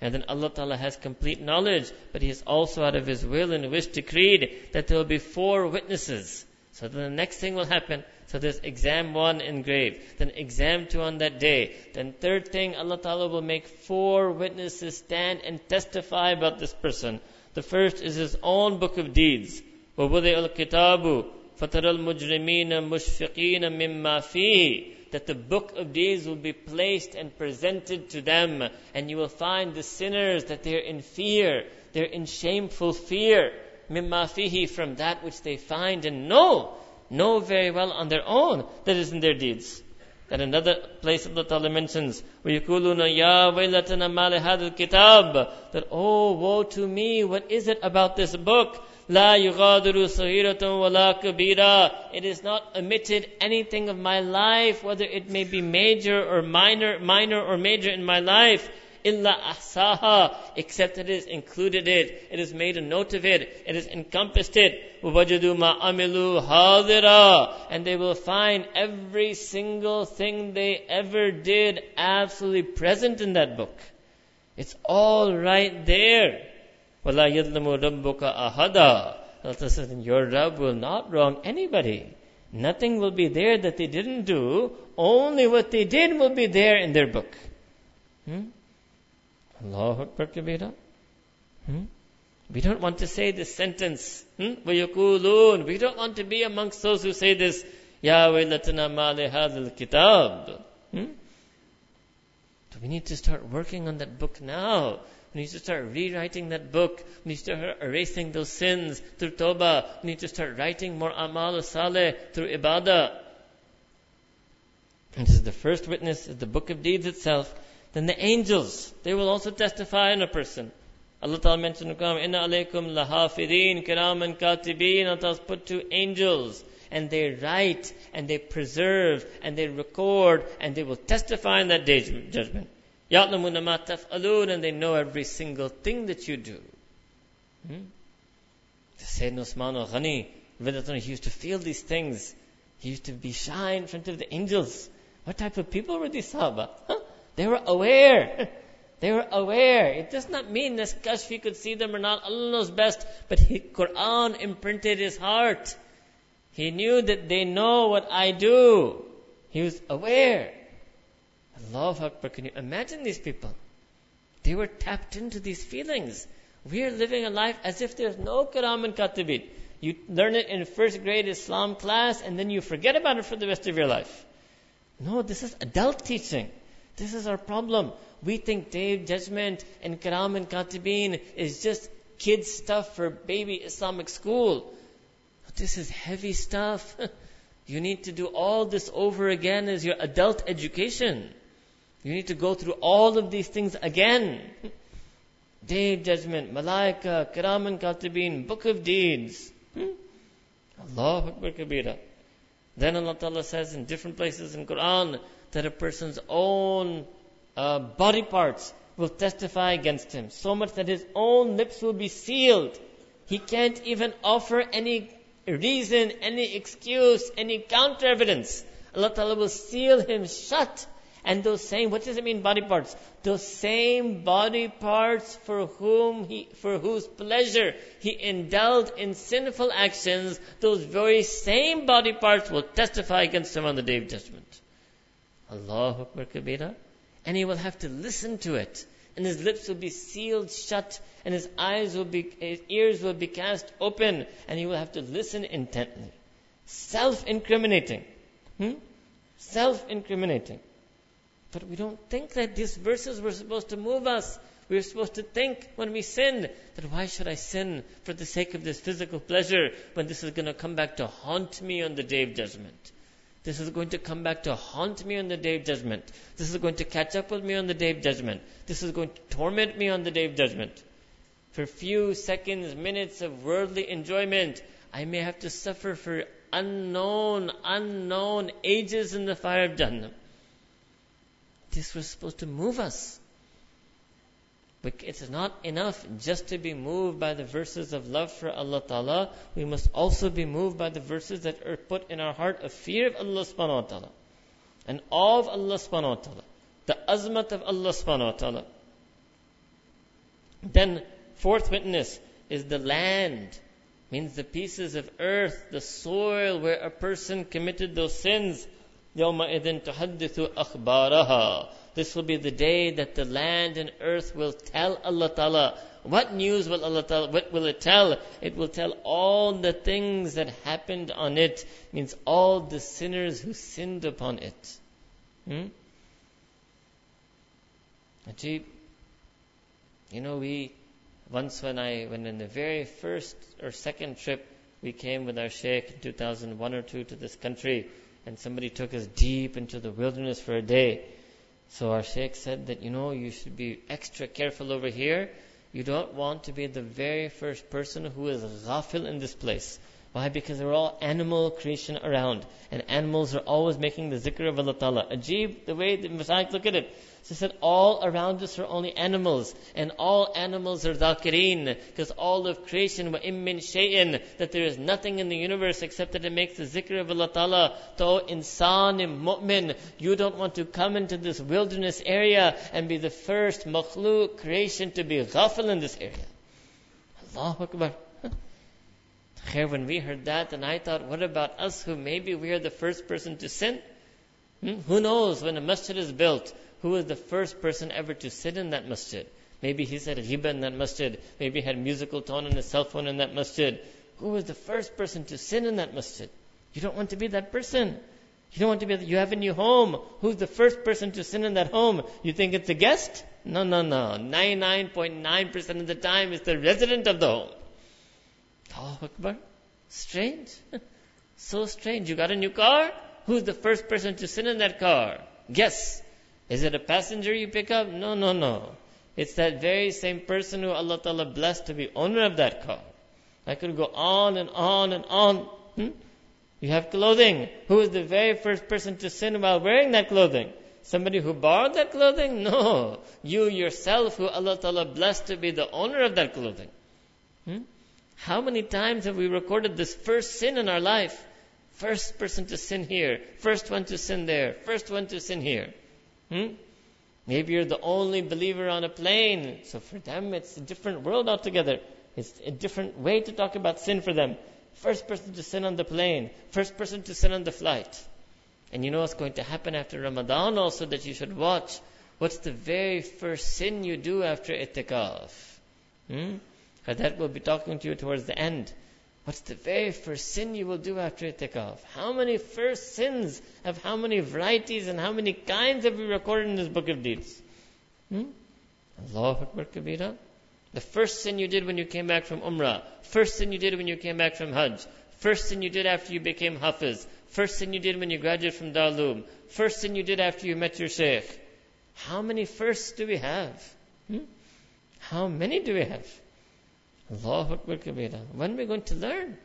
And then Allah Ta'ala has complete knowledge, but He has also out of His will and wish decreed that there will be four witnesses. So then the next thing will happen, so there's exam one engraved, then exam two on that day. Then third thing, Allah Ta'ala will make four witnesses stand and testify about this person. The first is his own book of deeds. وَوُضِعَ الْكِتَابُ فَتَرَى الْمُجْرِمِينَ مُشْفِقِينَ مِمَّا فِيهِ That the book of deeds will be placed and presented to them. And you will find the sinners that they're in fear. They're in shameful fear. مِمَّا فِيهِ From that which they find and know know very well on their own that is in their deeds. That another place Allah Ta'ala mentions, وَيَقُولُونَ يَا وَيْلَتَنَا مَا لِهَذَا الْكِتَابِ That, oh, woe to me, what is it about this book? لا يغادر صغيرة ولا كبيرة. It is not omitted anything of my life, whether it may be major or minor, minor or major in my life illa asaha, except it is included it, it is made a note of it, it is encompassed it. Wajadu ma amilu hadira, and they will find every single thing they ever did absolutely present in that book. It's all right there. Wala yadlamu rabbuka ahada. Allah says, your Rabb will not wrong anybody. Nothing will be there that they didn't do. Only what they did will be there in their book. Hmm? Allahu Akbar Kabira. Hmm? We don't want to say this sentence. Hmm? We don't want to be amongst those who say this. Waylatana ma hadal kitab. Hmm? So we need to start working on that book now. We need to start rewriting that book. We need to start erasing those sins through tawbah. We need to start writing more amal saleh through ibadah. And this is the first witness, is the book of deeds itself. Then the angels, they will also testify in a person. Allah Ta'ala mentioned in the Quran, Inna alaykum lahafidin kiraman katibin. Allah Ta'ala put to angels and they write and they preserve and they record and they will testify in that day's judgment. Ya'lamuna ma taf'alun and they know every single thing that you do. Hmm? Sayyidina Usman al-Ghani, he used to feel these things. He used to be shy in front of the angels. What type of people were these Sahaba? Huh? They were aware. They were aware. It does not mean that Kashfi could see them or not. Allah knows best. But he, Quran imprinted his heart. He knew that they know what I do. He was aware. Allah Akbar. Can you imagine these people? They were tapped into these feelings. We are living a life as if there's no Kiram and Katibin. You learn it in first grade Islam class and then you forget about it for the rest of your life. No, this is adult teaching. This is our problem. We think day of judgment and Kiram and Katibin is just kids stuff for baby Islamic school. This is heavy stuff. you need to do all this over again as your adult education. You need to go through all of these things again. Day of Judgment, Malaika, Kiram and Katibin, Book of Deeds. Hmm? Allah Akbar Kabira. Then Allah Ta'ala says in different places in Quran that a person's own uh, body parts will testify against him. So much that his own lips will be sealed. He can't even offer any reason, any excuse, any counter evidence. Allah Ta'ala will seal him shut and those same, what does it mean body parts? Those same body parts for whom he, for whose pleasure he indulged in sinful actions, those very same body parts will testify against him on the day of judgment. Allahu Akbar Kabira. And he will have to listen to it. And his lips will be sealed shut, and his eyes will be, his ears will be cast open, and he will have to listen intently. Self-incriminating. Hmm? Self-incriminating. But we don't think that these verses were supposed to move us. We are supposed to think when we sin that why should I sin for the sake of this physical pleasure when this is going to come back to haunt me on the day of judgment? This is going to come back to haunt me on the day of judgment. This is going to catch up with me on the day of judgment. This is going to torment me on the day of judgment. For few seconds, minutes of worldly enjoyment, I may have to suffer for unknown, unknown ages in the fire of Jannah. This was supposed to move us. But it's not enough just to be moved by the verses of love for Allah Ta'ala. We must also be moved by the verses that are put in our heart of fear of Allah subhanahu wa ta'ala. And awe of Allah subhanahu wa ta'ala. The azmat of Allah subhanahu wa ta'ala. Then, fourth witness is the land. Means the pieces of earth, the soil where a person committed those sins. يومئذ تحدث أخبارها this will be the day that the land and earth will tell Allah Ta'ala. What news will Allah Ta'ala, what will it tell? It will tell all the things that happened on it. Means all the sinners who sinned upon it. Hmm? Ajib. You know, we, once when I, when in the very first or second trip, we came with our Sheikh in 2001 or 2 to this country, and somebody took us deep into the wilderness for a day. So our sheikh said that, you know, you should be extra careful over here. You don't want to be the very first person who is ghafil in this place. Why? Because there are all animal creation around. And animals are always making the zikr of Allah Ta'ala. Ajib, the way the Mashaikh look at it. So said all around us are only animals, and all animals are dhakireen, because all of creation, wa immin shay'in, that there is nothing in the universe except that it makes the zikr of Allah Ta'ala. To insan mu'min, you don't want to come into this wilderness area and be the first makhluk creation to be ghafil in this area. Allahu Akbar. When we heard that, and I thought, what about us who maybe we are the first person to sin? Hmm? Who knows when a masjid is built, who was the first person ever to sit in that masjid? Maybe he said ghiba in that masjid. Maybe he had musical tone on his cell phone in that masjid. Who was the first person to sin in that masjid? You don't want to be that person. You don't want to be, you have a new home. Who's the first person to sin in that home? You think it's a guest? No, no, no. 99.9% of the time it's the resident of the home. Allahu Akbar. Strange. so strange. You got a new car? Who's the first person to sit in that car? Guess. Is it a passenger you pick up? No, no, no. It's that very same person who Allah Ta'ala blessed to be owner of that car. I could go on and on and on. Hmm? You have clothing. Who is the very first person to sin while wearing that clothing? Somebody who borrowed that clothing? No. You yourself who Allah Ta'ala blessed to be the owner of that clothing. Hmm? How many times have we recorded this first sin in our life? First person to sin here, first one to sin there, first one to sin here. Hmm? Maybe you're the only believer on a plane, so for them it's a different world altogether. It's a different way to talk about sin for them. First person to sin on the plane, first person to sin on the flight. And you know what's going to happen after Ramadan also that you should watch? What's the very first sin you do after itikaf? Hmm? That will be talking to you towards the end. What's the very first sin you will do after itikaf? How many first sins of how many varieties and how many kinds have we recorded in this book of deeds? Hmm? Allahu Akbar Kabira. The first sin you did when you came back from Umrah. First sin you did when you came back from Hajj. First sin you did after you became Hafiz. First sin you did when you graduated from Darul First sin you did after you met your Shaykh. How many firsts do we have? Hmm? How many do we have? Allahu Akbar Kabira. When are we going to learn?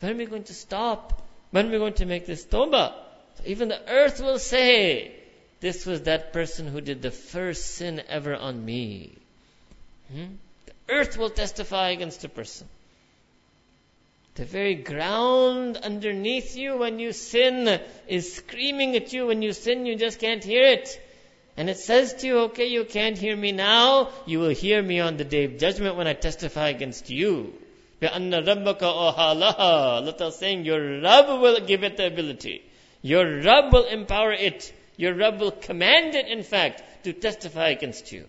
When are we going to stop? When are we going to make this tawbah? So even the earth will say, this was that person who did the first sin ever on me. Hmm? The earth will testify against a person. The very ground underneath you when you sin is screaming at you. When you sin, you just can't hear it. And it says to you, okay, you can't hear me now, you will hear me on the day of judgment when I testify against you. بِأَنَّ رَبَّكَ أَوْحَالَهَا Allah saying, your Rabb will give it the ability. Your Rabb will empower it. Your Rabb will command it, in fact, to testify against you.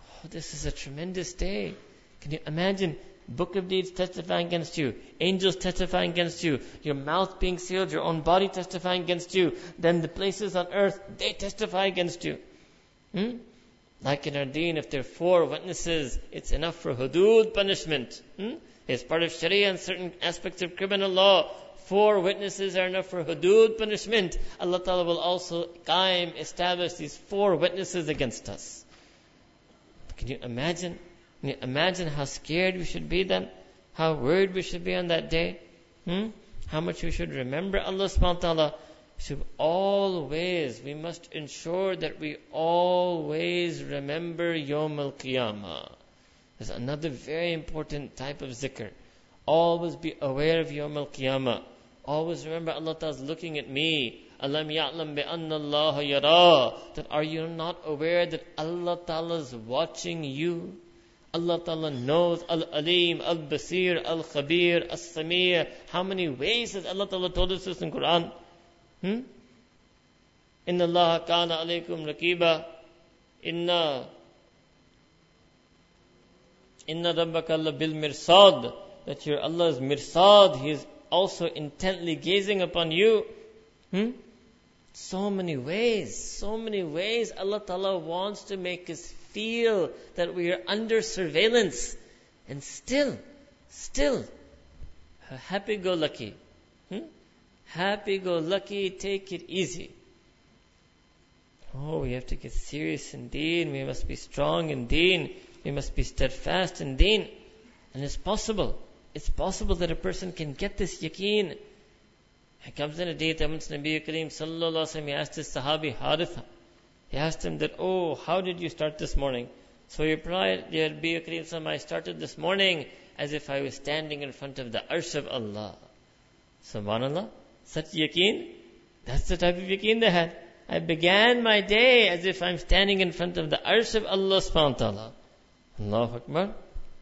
Oh, this is a tremendous day. Can you imagine book of deeds testifying against you, angels testifying against you, your mouth being sealed, your own body testifying against you, then the places on earth, they testify against you. Hmm? Like in our deen, if there are four witnesses, it's enough for hudud punishment. Hmm? It's part of Sharia and certain aspects of criminal law. Four witnesses are enough for hudud punishment. Allah Ta'ala will also establish these four witnesses against us. Can you imagine? Imagine how scared we should be then? How worried we should be on that day? Hmm? How much we should remember Allah subhanahu wa ta'ala. Should always, we must ensure that we always remember Yom Al Qiyamah. There's another very important type of zikr. Always be aware of Yom Al Qiyamah. Always remember Allah Ta'ala is looking at me. Alam ya'lam bi anna Allah yara. That are you not aware that Allah Ta'ala is watching you? Allah Ta'ala knows Al-Alim, Al-Basir, Al-Khabir, Al-Sami. How many ways has Allah Ta'ala told us this in Quran? Hmm? Inna Allah kana alaykum raqiba. Inna Inna Rabbaka bil mirsad. That your Allah is mirsad. He is also intently gazing upon you. Hmm? So many ways, so many ways Allah Ta'ala wants to make us feel that we are under surveillance. And still, still, happy go lucky. Hmm? Happy go lucky, take it easy. Oh, we have to get serious in deen. We must be strong in deen. We must be steadfast in deen. And it's possible. It's possible that a person can get this yaqeen. It comes in a day that Nabi Kareem sallallahu alaihi wasallam asked his sahabi Haritha. He asked him that, oh, how did you start this morning? So he replied, Ya Nabi Kareem I started this morning as if I was standing in front of the arsh of Allah. Subhanallah. Such yaqeen. That's the type of yaqeen they had. I began my day as if I'm standing in front of the arsh of Allah subhanahu wa ta'ala. Allahu Akbar.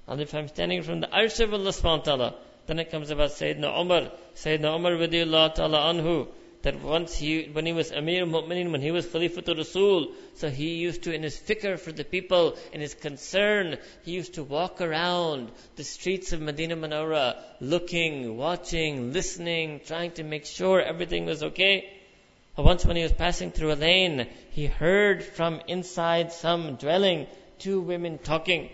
As if I'm standing in front of the arsh of Allah subhanahu wa ta'ala. Then it comes about Sayyidina Umar. Sayyidina Umar radiallahu ta'ala anhu that once he, when he was Amir Mu'mineen, when he was Khalifatul Rasul, so he used to, in his fikr for the people, in his concern, he used to walk around the streets of Medina Munawwara, looking, watching, listening, trying to make sure everything was okay. Once when he was passing through a lane, he heard from inside some dwelling two women talking.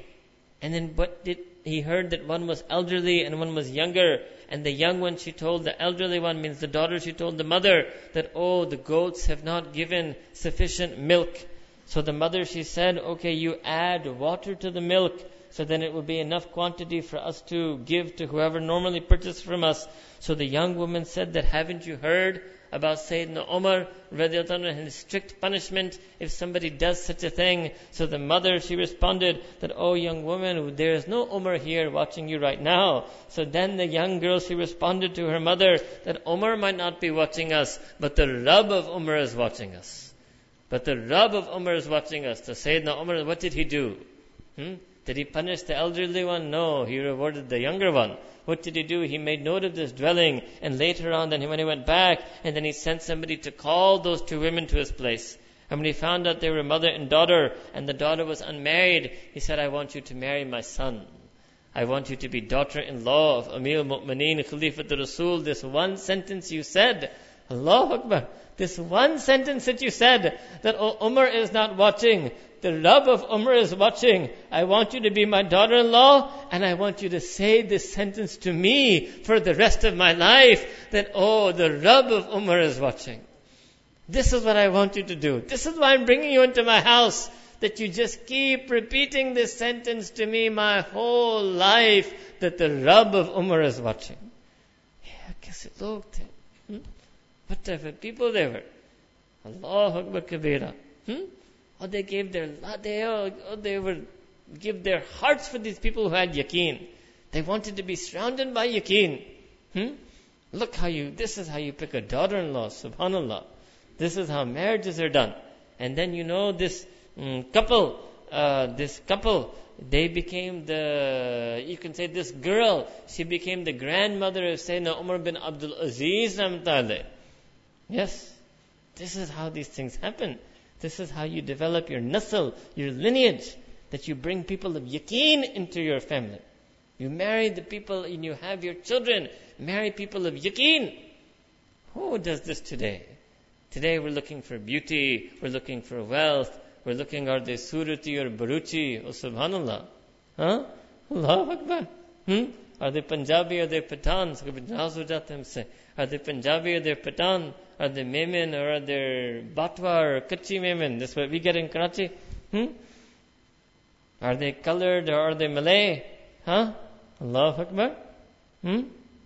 And then what did, he heard that one was elderly and one was younger. And the young one, she told the elderly one, means the daughter, she told the mother that, oh, the goats have not given sufficient milk. So the mother, she said, okay, you add water to the milk so then it will be enough quantity for us to give to whoever normally purchases from us. So the young woman said that, haven't you heard about Sayyidina Umar and his strict punishment if somebody does such a thing? So the mother, she responded that, oh young woman, there is no Umar here watching you right now. So then the young girl, she responded to her mother that Umar might not be watching us, but the Rabb of Umar is watching us. But the Rabb of Umar is watching us. So Sayyidina Umar, what did he do? Hmm? Did he punish the elderly one? No, he rewarded the younger one. What did he do? He made note of this dwelling, and later on, then when he went back, and then he sent somebody to call those two women to his place. And when he found out they were mother and daughter, and the daughter was unmarried, he said, I want you to marry my son. I want you to be daughter-in-law of Amir Mu'mineen, Khalifat Rasul. This one sentence you said, Allah Akbar. This one sentence that you said, that oh, Umar is not watching, the love of Umar is watching. I want you to be my daughter-in-law and I want you to say this sentence to me for the rest of my life that, oh, the Rabb of Umar is watching. This is what I want you to do. This is why I'm bringing you into my house. That you just keep repeating this sentence to me my whole life that the Rabb of Umar is watching. Yeah, kaise log? Hmm? Whatever people they were. Allah Akbar Kabira. Hmm? Or oh, they gave their, they, oh, they would give their hearts for these people who had yaqeen. They wanted to be surrounded by yaqeen. Hmm? Look how you, this is how you pick a daughter-in-law, subhanallah. This is how marriages are done. And then you know this um, couple, uh, this couple, they became the, you can say this girl, she became the grandmother of Sayyidina Umar bin Abdul Aziz Yes, this is how these things happen. This is how you develop your nasl, your lineage, that you bring people of yaqeen into your family. You marry the people and you have your children. Marry people of yaqeen. Who does this today? Today we're looking for beauty, we're looking for wealth, we're looking are they Surati or Baruchi, oh subhanallah. Huh? Allah Akbar. Hmm? Are they Punjabi or they Pathan? Are they Punjabi or they Pathan? Are they Memon or are they Batwa or Memon? That's what we get in Karachi. Hmm? Are they colored or are they Malay? Huh? Allah Akbar. Hmm?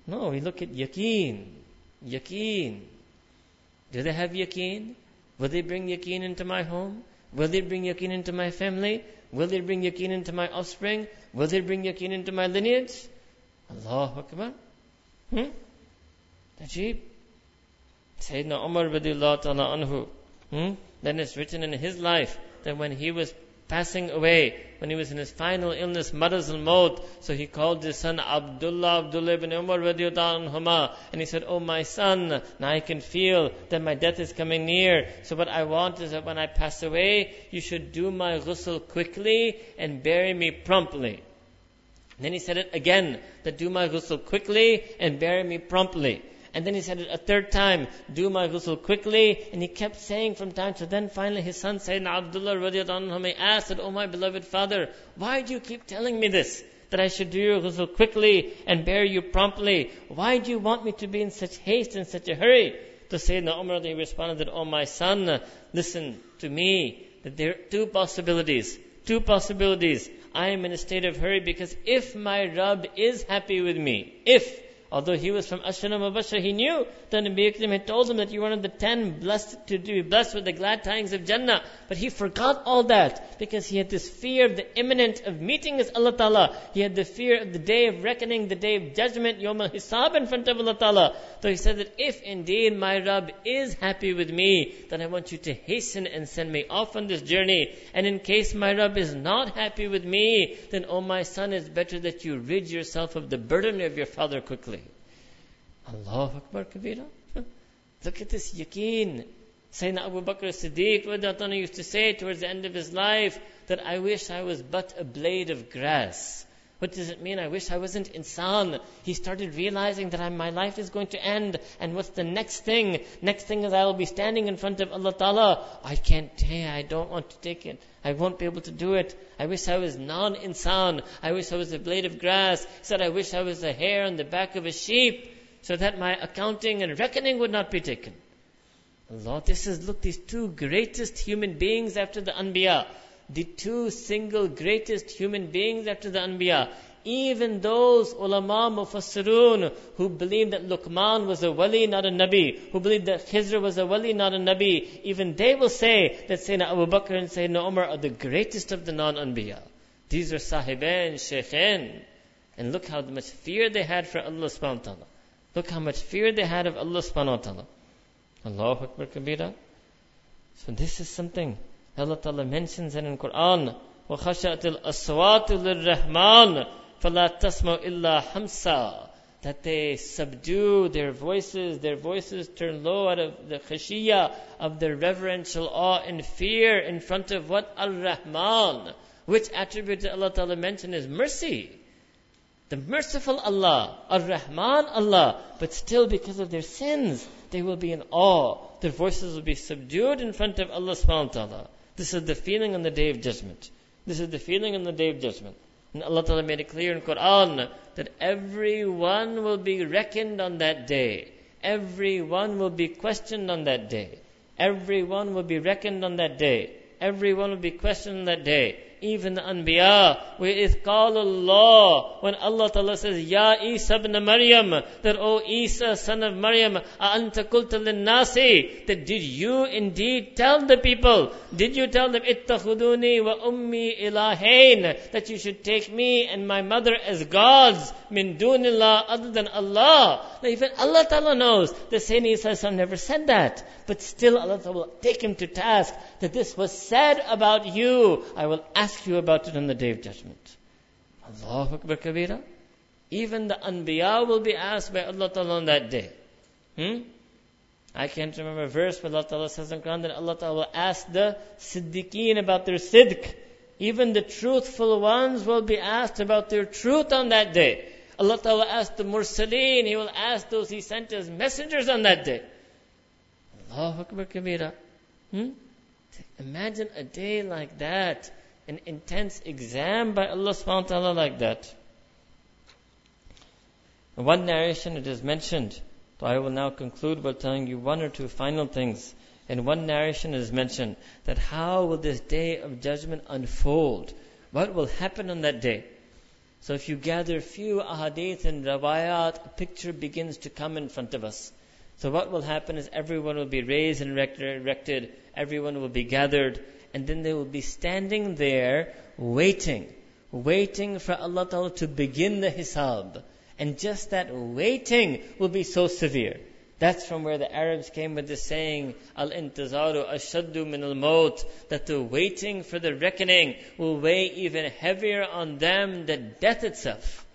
No, we look at yaqeen. Yaqeen. Do they have yaqeen? Will they bring yaqeen into my home? Will they bring yaqeen into my family? Will they bring yaqeen into my offspring? Will they bring yaqeen into my lineage? Allah Akbar. Hmm? Ajib. Sayyidina Umar radiallahu ta'ala anhu. Hmm? Then it's written in his life that when he was passing away, when he was in his final illness, maraz al-maut, so he called his son Abdullah, Abdullah ibn Umar radiallahu anhuma, and he said, Oh my son, now I can feel that my death is coming near. So what I want is that when I pass away, you should do my ghusl quickly and bury me promptly. then he said it again, that do my ghusl quickly and bury me promptly. And then he said it a third time, do my ghusl quickly. And he kept saying from time to then finally his son Sayyidina Abdullah anhu asked that, Oh my beloved father, why do you keep telling me this? That I should do your ghusl quickly and bury you promptly. Why do you want me to be in such haste and such a hurry? To Sayyidina Umar he responded that, Oh my son, listen to me, that there are two possibilities. Two possibilities. I am in a state of hurry because if my Rabb is happy with me, if Although he was from Ashara Mubashar, he knew that Nabi Akram had told him that you were one of the ten blessed to be blessed with the glad tidings of Jannah. But he forgot all that because he had this fear of the imminent of meeting his Allah Ta'ala. He had the fear of the day of reckoning, the day of judgment, Yom Al Hisab in front of Allah Ta'ala. So he said that if indeed my Rabb is happy with me, then I want you to hasten and send me off on this journey. And in case my Rabb is not happy with me, then oh my son, it's better that you rid yourself of the burden of your father quickly. Allah Akbar Kabira. Look at this yaqeen. Sayyidina Abu Bakr Siddiq used to say towards the end of his life that I wish I was but a blade of grass. What does it mean? I wish I wasn't insan. He started realizing that I, my life is going to end. And what's the next thing? Next thing is I will be standing in front of Allah Ta'ala. I can't, hey, I don't want to take it. I won't be able to do it. I wish I was non-insan. I wish I was a blade of grass. He said, I wish I was a hair on the back of a sheep so that my accounting and reckoning would not be taken. Allah, this is, look, these two greatest human beings after the Anbiya. The two single greatest human beings after the Anbiya. Even those ulama mufassirun who believe that Luqman was a wali, not a nabi, who believe that Khizr was a wali, not a nabi, even they will say that Sayyidina Abu Bakr and Sayyidina Umar are the greatest of the non-anbiya. These are sahibain, shaykhain. And look how much fear they had for Allah subhanahu wa ta'ala. Look how much fear they had of Allah subhanahu wa ta'ala. Allahu Akbar Kabira. So this is something Allah Ta'ala mentions in the Quran. وَخَشَأَتِ الْأَصْوَاتُ لِلرَّحْمَنِ فَلَا تَسْمَعُ إِلَّا حَمْسًا That they subdue their voices, their voices turn low out of the khashiyah, of their reverential awe and fear in front of what? Ar-Rahman. Which attribute that Allah Ta'ala mentioned is mercy. The merciful Allah, Ar-Rahman Allah, but still because of their sins, they will be in awe. Their voices will be subdued in front of Allah subhanahu wa ta'ala. This is the feeling on the day of judgment. This is the feeling on the day of judgment. And Allah Ta'ala made it clear in Quran that everyone will be reckoned on that day. Everyone will be questioned on that day. Everyone will be reckoned on that day. Everyone will be questioned on that day even the anbiya. Where is Allah, when Allah Ta'ala says, Ya Isa ibn Maryam, that O Isa son of Maryam, اَأَنْتَ kulta nasi, that did you indeed tell the people? Did you tell them, ittakhuduni wa ummi that you should take me and my mother as gods, min dunillah, other than Allah. Now even Allah Ta'ala knows, the Sayyidina Isa never said that, but still Allah Ta'ala will take him to task that this was said about you. I will ask you about it on the day of judgment. Allahu Akbar Kabira. Even the Anbiya will be asked by Allah Ta'ala on that day. Hmm? I can't remember a verse, but Allah Ta'ala says in Quran that Allah Ta'ala will ask the Siddiqeen about their Siddiq. Even the truthful ones will be asked about their truth on that day. Allah Ta'ala asked the Mursaleen, He will ask those He sent as messengers on that day. Allahu Akbar Kabira. Hmm? Imagine a day like that, an intense exam by Allah subhanahu wa ta'ala like that. In one narration it is mentioned, so I will now conclude by telling you one or two final things. In one narration it is mentioned that how will this day of judgment unfold? What will happen on that day? So if you gather few ahadith and rawayat, a picture begins to come in front of us. So what will happen is everyone will be raised and erected, everyone will be gathered, and then they will be standing there waiting, waiting for Allah Ta'ala to begin the hisab. And just that waiting will be so severe. That's from where the Arabs came with the saying, Al-intizaru ashaddu min al-maut, that the waiting for the reckoning will weigh even heavier on them than death itself.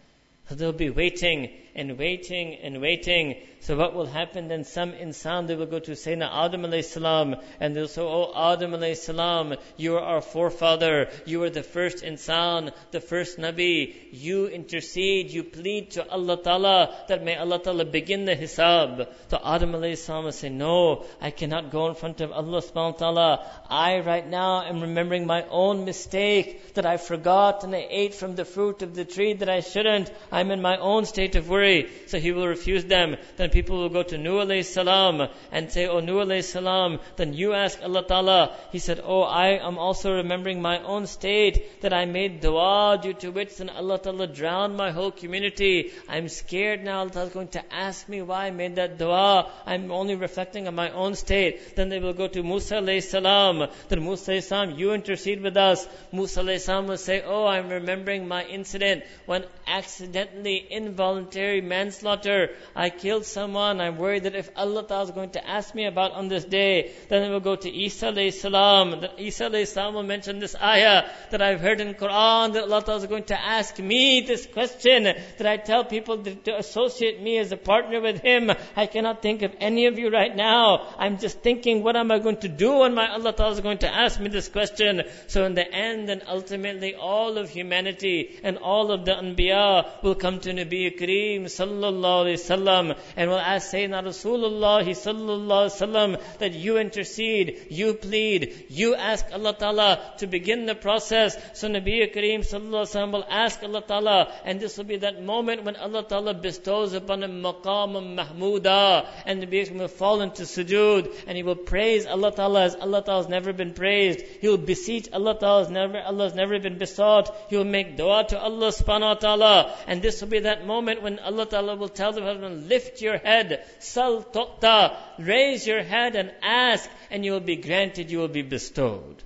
So they'll be waiting and waiting and waiting. So what will happen then? Some insan, they will go to Sayyidina Adam alayhi salam, and they'll say, Oh Adam alayhi salam, you are our forefather, you are the first insan, the first Nabi, you intercede, you plead to Allah Ta'ala, that may Allah Ta'ala begin the hisab. So Adam alayhi salam will say, No, I cannot go in front of Allah subhanahu wa ta'ala. I right now am remembering my own mistake, that I forgot and I ate from the fruit of the tree that I shouldn't. I'm in my own state of worry So he will refuse them. Then people will go to Nuh alayhi salam and say, Oh Nuh alayhi salam, then you ask Allah Ta'ala. He said, Oh, I am also remembering my own state that I made dua due to which then Allah Ta'ala drowned my whole community. I'm scared now Allah Ta'ala is going to ask me why I made that dua. I'm only reflecting on my own state. Then they will go to Musa alayhi salam. Then Musa alayhi salam, you intercede with us. Musa alayhi salam will say, Oh, I'm remembering my incident when accidentally, involuntarily manslaughter. I killed someone. I'm worried that if Allah Ta'ala is going to ask me about on this day, then it will go to Isa alayhi salam. That Isa alayhi salam will mention this ayah that I've heard in Quran that Allah Ta'ala is going to ask me this question. That I tell people to, associate me as a partner with Him. I cannot think of any of you right now. I'm just thinking, what am I going to do when my Allah Ta'ala is going to ask me this question? So in the end and ultimately all of humanity and all of the Anbiya will come to Nabi Kareem sallallahu alayhi wasallam and will ask Sayyidina Rasulullah sallallahu alayhi wasallam that you intercede, you plead, you ask Allah Ta'ala to begin the process. So Nabi Kareem sallallahu alayhi wasallam will ask Allah Ta'ala and this will be that moment when Allah Ta'ala bestows upon him maqam mahmuda and Nabi Kareem will fall into sujood and he will praise Allah Ta'ala as Allah Ta'ala has never been praised. He will beseech Allah Ta'ala as never, Allah has never been besought. He will make dua to Allah subhanahu wa ta'ala. And this will be that moment when Allah Ta'ala will tell the husband, lift your head, sal tuqta, raise your head and ask, and you will be granted, you will be bestowed.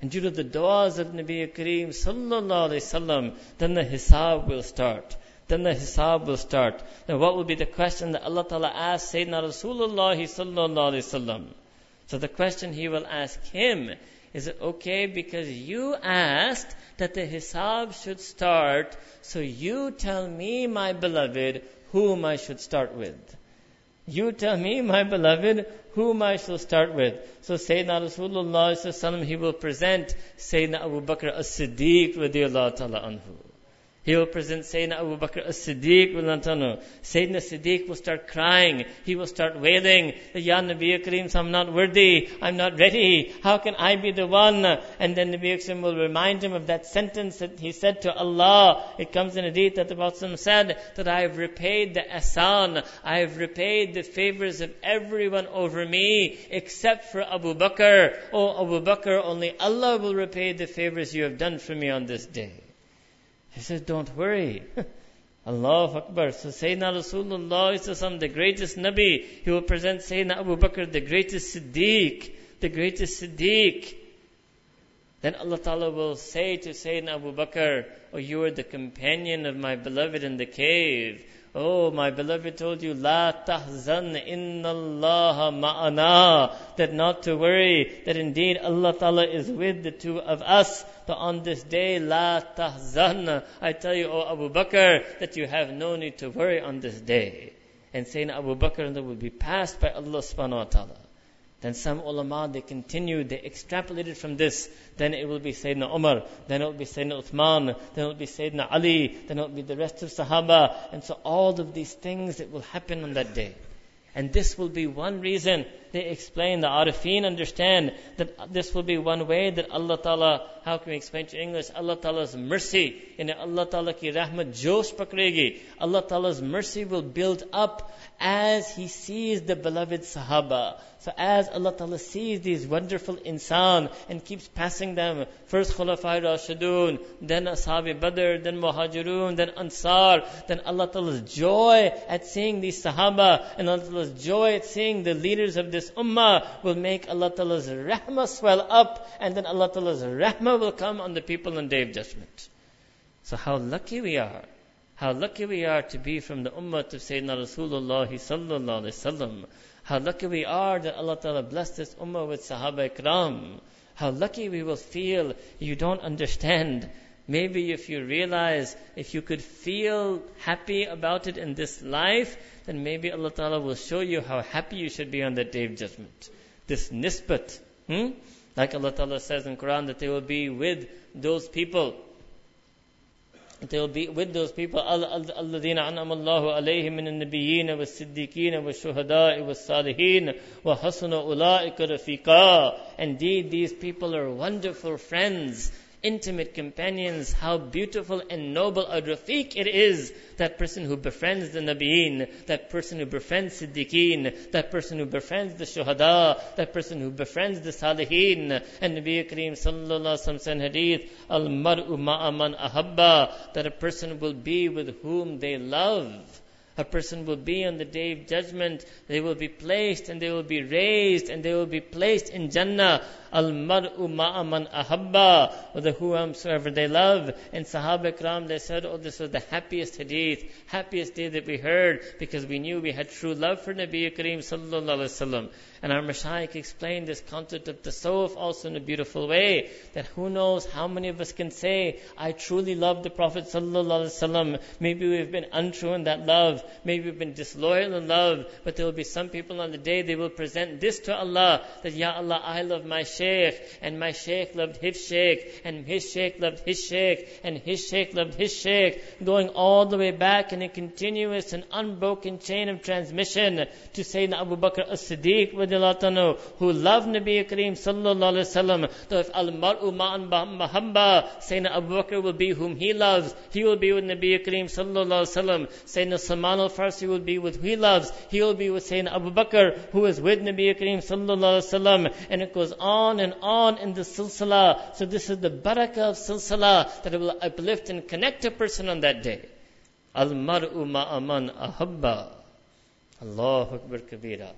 And due to the du'as of Nabi Kareem sallallahu alayhi wasallam, then the hisab will start. Then the hisab will start. Then what will be the question that Allah Ta'ala asks Sayyidina Rasulullah sallallahu alayhi wasallam? So the question he will ask him is it okay because you asked that the hisab should start, so you tell me, my beloved, whom I should start with? You tell me, my beloved, whom I shall start with. So Sayyidina Rasulullah he will present Sayyidina Abu Bakr as-Siddiq radiallahu ta'ala anhu. He will present Sayyidina Abu Bakr as-Siddiq Sayyidina Siddiq will start crying. He will start wailing. Ya Nabi Kareem, I'm not worthy. I'm not ready. How can I be the one? And then Nabi Kareem will remind him of that sentence that he said to Allah. It comes in a hadith that the Prophet said that I have repaid the asan. I have repaid the favors of everyone over me except for Abu Bakr. Oh Abu Bakr, only Allah will repay the favors you have done for me on this day. He says, don't worry. Allah Akbar. So Sayyidina Rasulullah is the greatest Nabi. He will present Sayyidina Abu Bakr, the greatest Siddiq. The greatest Siddiq. Then Allah Ta'ala will say to Sayyidina Abu Bakr, Oh, you are the companion of my beloved in the cave. Oh, my beloved told you, La tahzan inna Allah ma'ana. That not to worry, that indeed Allah Ta'ala is with the two of us. That on this day, La tahzan. I tell you, O Abu Bakr, that you have no need to worry on this day. And saying Abu Bakr that will be passed by Allah subhanahu wa ta'ala. Then some ulama, they continued, they extrapolated from this. Then it will be Sayyidina Umar, then it will be Sayyidina Uthman, then it will be Sayyidina Ali, then it will be the rest of Sahaba. And so all of these things that will happen on that day. And this will be one reason they explain, the Arifin understand that this will be one way that Allah Ta'ala, how can we explain to English? Allah Ta'ala's mercy, in Allah Ta'ala ki rahmat josh pakregi. Allah Ta'ala's mercy will build up as He sees the beloved Sahaba. So as Allah Ta'ala sees these wonderful insan and keeps passing them, first Khulafai Rashidun, then Ashabi Badr, then Muhajirun, then Ansar, then Allah Ta'ala's joy at seeing these Sahaba and Allah Ta'ala's joy at seeing the leaders of this ummah will make Allah Ta'ala's rahmah swell up and then Allah Ta'ala's rahmah will come on the people on Day of Judgment. So how lucky we are. How lucky we are to be from the ummah of Sayyidina Rasulullah sallallahu alaihi wasallam. How lucky we are that Allah Ta'ala blessed this ummah with Sahaba Ikram. How lucky we will feel you don't understand. Maybe if you realize, if you could feel happy about it in this life, then maybe Allah Ta'ala will show you how happy you should be on that day of judgment. This nisbat. Hmm? Like Allah Ta'ala says in Quran that they will be with those people they'll be with those people الذين أنعم الله عليهم من النبيين والصديقين والشهداء والصالحين وحسن أولئك رفيقا Indeed, these people are wonderful friends intimate companions, how beautiful and noble a rafiq it is. That person who befriends the Nabiin, that person who befriends Siddiqeen, that person who befriends the Shuhada, that person who befriends the Salihin. And Nabi Kareem sallallahu alaihi wasallam hadith, al mar'u ma'aman ahabba, that a person will be with whom they love. A person will be on the day of judgment. They will be placed and they will be raised and they will be placed in Jannah. Al mar'u ma'aman ahabba, or the who whomsoever they love. And Sahaba Ikram, they said, oh, this was the happiest hadith, happiest day that we heard, because we knew we had true love for Nabi Kareem sallallahu alaihi wasallam. And our Mashaykh explained this concept of tasawwuf also in a beautiful way. That who knows how many of us can say, I truly love the Prophet sallallahu. Maybe we've been untrue in that love. Maybe we've been disloyal in love. But there will be some people on the day they will present this to Allah. That, Ya Allah, I love my Shaykh. And my Shaykh loved his Shaykh. And his Shaykh loved his Shaykh. And his Shaykh loved his Shaykh. Going all the way back in a continuous and unbroken chain of transmission to Sayyidina Abu Bakr as-Siddiq who loved Nabi Kareem sallallahu alaihi wasallam. So if al-mar'u ma'an mahabba, Sayyidina Abu Bakr will be whom he loves. He will be with Nabi Kareem sallallahu alaihi wasallam. Sayyidina Salman al-Farsi will be with who he loves. He will be with Sayyidina Abu Bakr, who is with Nabi Kareem sallallahu alaihi wasallam. And it goes on and on in the silsila. So this is the barakah of silsila that will uplift and connect a person on that day. Al-mar'u ma'aman ahabba. Allahu Akbar kabira.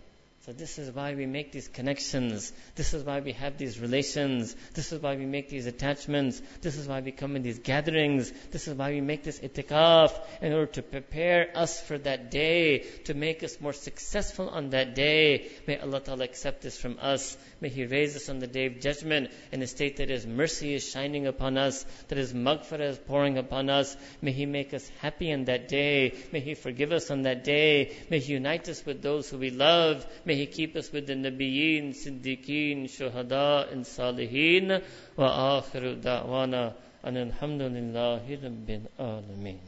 So this is why we make these connections. This is why we have these relations. This is why we make these attachments. This is why we come in these gatherings. This is why we make this itikaf in order to prepare us for that day, to make us more successful on that day. May Allah Ta'ala accept this from us. May He raise us on the day of judgment in a state that His mercy is shining upon us, that His maghfirah is pouring upon us. May He make us happy on that day. May He forgive us on that day. May He unite us with those who we love. May He keep us with the Nabiyeen, Siddiqeen, Shuhada, and. Wa akhiru da'wana. And alhamdulillahi rabbil alameen.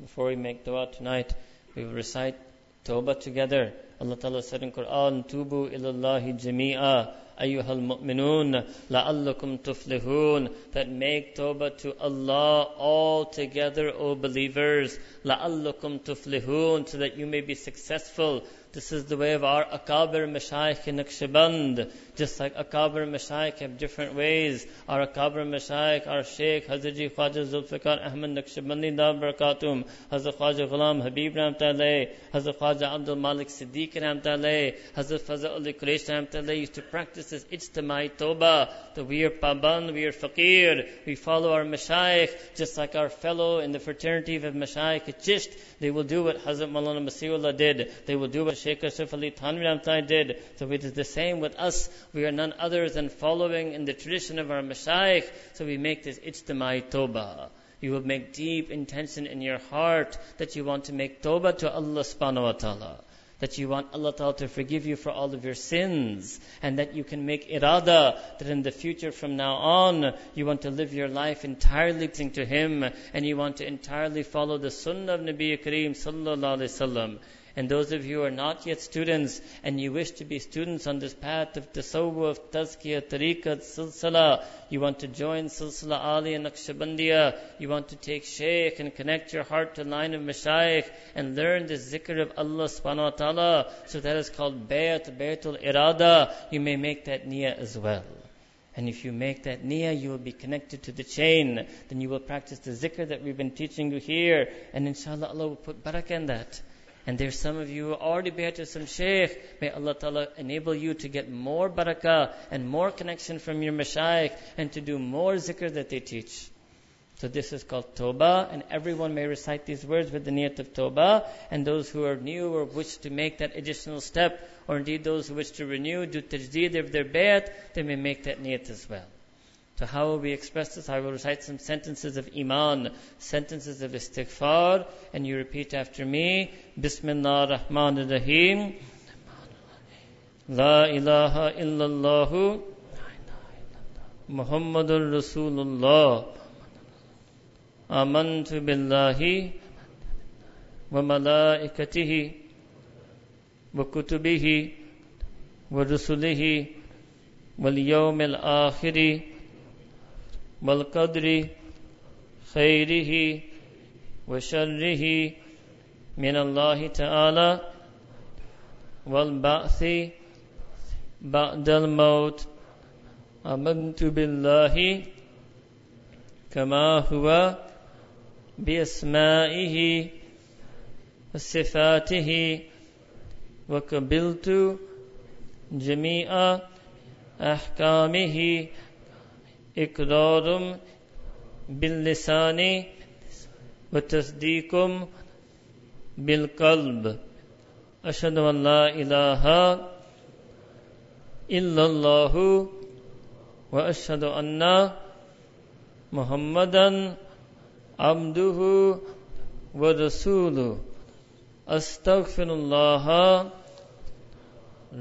Before we make dua tonight, we will recite Tawbah together. Allah Ta'ala said in Quran, Tubu ilallahi jami'a ayyuhal mu'minun la'allakum tuflihun that make tawbah to Allah all together, O believers, la'allakum tuflihun so that you may be successful. This is the way of our Akabir Mashaykh in Naqshband. Just like Akabir Mashaykh have different ways. Our Akabir Mashaykh, our Sheikh, Hazrat Khwaja Zulfikar Ahmad Naqshbandi Da Barakatum, Hazrat Khwaja Ghulam Habib Ramtaleh, Hazrat Khwaja Abdul Malik Siddiq Ramtaleh, Hazrat Fazal Ali Quraysh Ramtaleh used to practice this Ijtamai Toba, that we are Paban, we are Faqir, we follow our Mashaykh, just like our fellow in the fraternity of Mashaykh Chisht, they will do what Hazrat Malana Masihullah did. They will do what Sheikh Ashraf Ali Thanvi did. So it is the same with us. We are none other than following in the tradition of our Mashaykh. So we make this ijtimai toba. You will make deep intention in your heart that you want to make toba to Allah subhanahu wa ta'ala that you want Allah Ta'ala to forgive you for all of your sins, and that you can make irada, that in the future from now on, you want to live your life entirely pleasing to Him, and you want to entirely follow the sunnah of Nabi Kareem Sallallahu Alaihi Wasallam. And those of you who are not yet students and you wish to be students on this path of tasawwuf, tazkiyah, tariqat, silsila, you want to join silsila Aliya Naqshbandiya, you want to take shaykh and connect your heart to line of mashayikh and learn the zikr of Allah subhanahu wa ta'ala. So that is called bayat, bayatul irada. You may make that niyyah as well. And if you make that niyyah, you will be connected to the chain. Then you will practice the zikr that we've been teaching you here. And inshallah, Allah will put barakah in that. And there's some of you who already to some shaykh. May Allah Ta'ala enable you to get more barakah and more connection from your mashayikh and to do more zikr that they teach. So this is called Toba, and everyone may recite these words with the niyat of Toba. And those who are new or wish to make that additional step, or indeed those who wish to renew, do tajdeed of their bayat, they may make that niyat as well. So how we express this? I will recite some sentences of Iman, sentences of Istighfar, and you repeat after me. Bismillah ar-Rahman ar-Rahim. La ilaha illallah. Muhammadur Rasulullah. Amantu billahi wa malaikatihi wa kutubihi wa rusulihi wal yawmil akhiri والقدر خيره وشره من الله تعالى والبعث بعد الموت. آمنت بالله كما هو بأسمائه وصفاته وقبلت جميع أحكامه إقرار باللسان وتصديق بالقلب. أشهد أن لا إله إلا الله وأشهد أن محمدا عبده ورسوله. أستغفر الله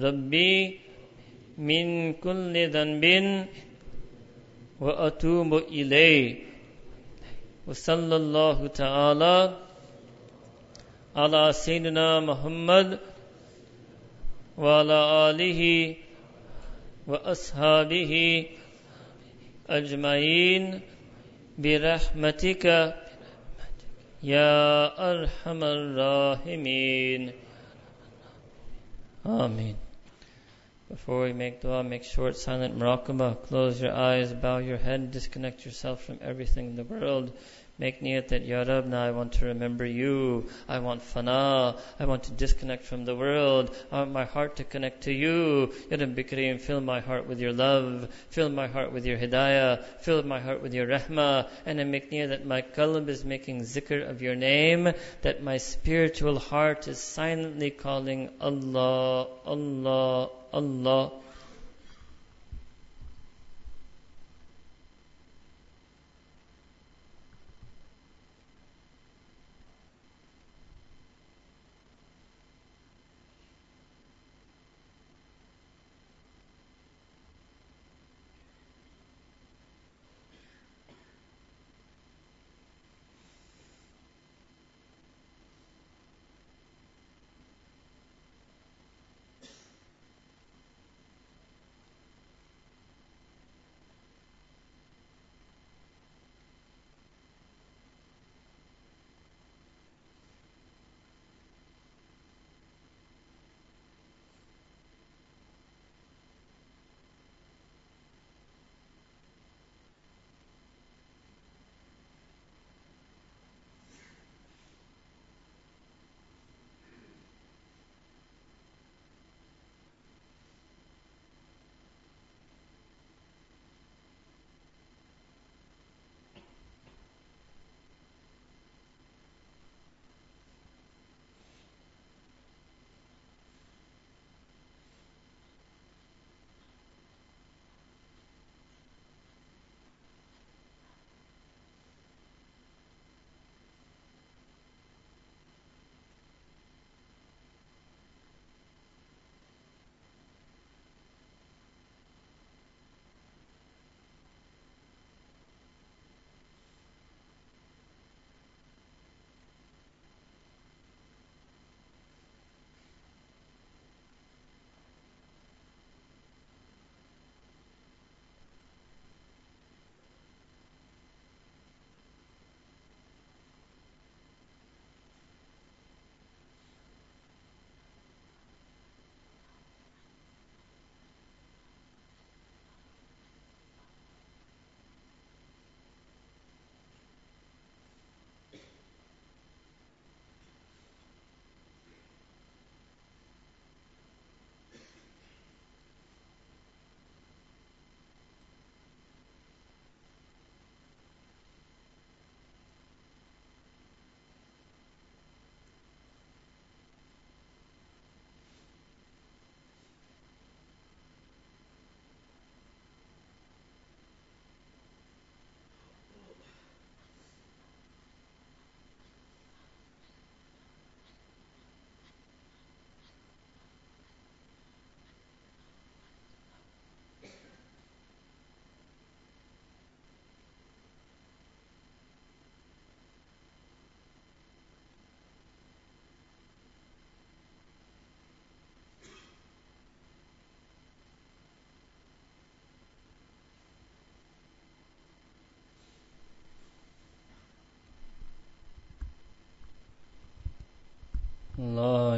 ربي من كل ذنب وأتوب إليه. وصلى الله تعالى على سيدنا محمد وعلى آله وأصحابه أجمعين. برحمتك يا أرحم الراحمين. آمين. Before we make dua, make short silent muraqabah. Close your eyes, bow your head, disconnect yourself from everything in the world. Make niyat that, Ya Rab, now I want to remember you. I want fana. I want to disconnect from the world. I want my heart to connect to you. Ya Rabbi Kareem, fill my heart with your love. Fill my heart with your hidayah. Fill my heart with your rahmah. And I make niyat that my qalb is making zikr of your name. That my spiritual heart is silently calling Allah, Allah, Allah.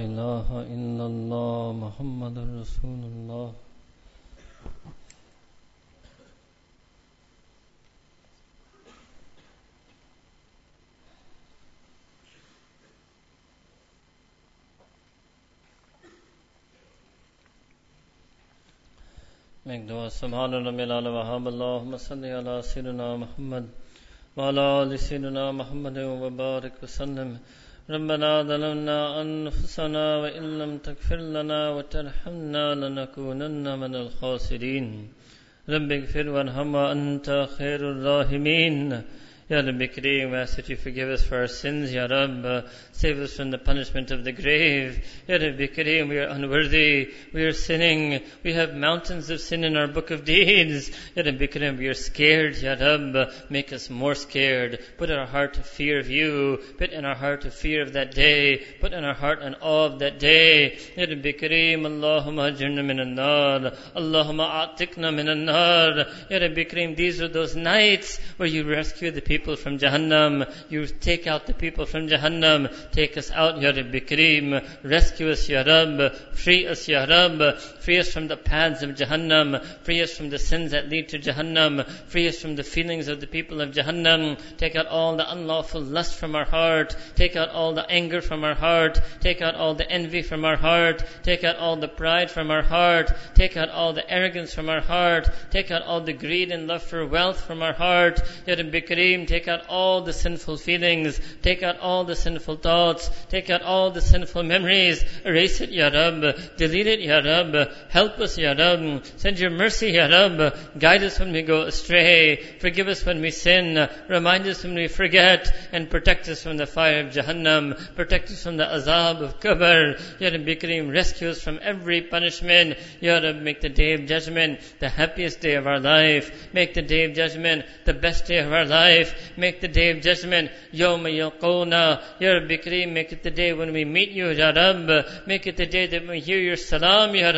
إله إلا الله محمد رسول الله. ایک دعا سبحان رب العال وحاب الله صلی على سيدنا محمد وعلى آل محمد وبارك وسلم ربنا ظلمنا أنفسنا وإن لم تغفر لنا وترحمنا لنكونن من الخاسرين. رب اغفر وارحم وأنت خير الراحمين. Ya Rabbi Kareem, we ask that you forgive us for our sins, Ya Rab. Uh, save us from the punishment of the grave. Ya Rabbi Kareem, we are unworthy. We are sinning. We have mountains of sin in our book of deeds. Ya Rabbi Kareem, we are scared, Ya Rab. Uh, make us more scared. Put in our heart a fear of you. Put in our heart a fear of that day. Put in our heart an awe of that day. Ya Rabbi Kareem, Allahumma ajirna min an-nar. Allahumma atikna min an-nar. Ya Rabbi Kareem, these are those nights where you rescue the people people from Jahannam. You take out the people from Jahannam. Take us out, Ya Rabbi Kareem. Rescue us, Ya Rab. Free us, Ya Rab. Free us from the paths of Jahannam. Free us from the sins that lead to Jahannam. Free us from the feelings of the people of Jahannam. Take out all the unlawful lust from our heart. Take out all the anger from our heart. Take out all the envy from our heart. Take out all the pride from our heart. Take out all the arrogance from our heart. Take out all the greed and love for wealth from our heart. Ya Rabbi Kareem, take out all the sinful feelings, take out all the sinful thoughts, take out all the sinful memories, erase it, Ya Rab, delete it, Ya Rab, help us, Ya Rab, send your mercy, Ya Rab, guide us when we go astray, forgive us when we sin, remind us when we forget, and protect us from the fire of Jahannam, protect us from the azab of Qabr, Ya Rabbi Kareem, rescue us from every punishment, Ya Rab, make the day of judgment the happiest day of our life, make the day of judgment the best day of our life, Make the day of judgment Yawma Yalqawna. Ya Rabbi Kareem, make it the day when we meet you, Ya Rab. Make it the day that we hear your salam, Ya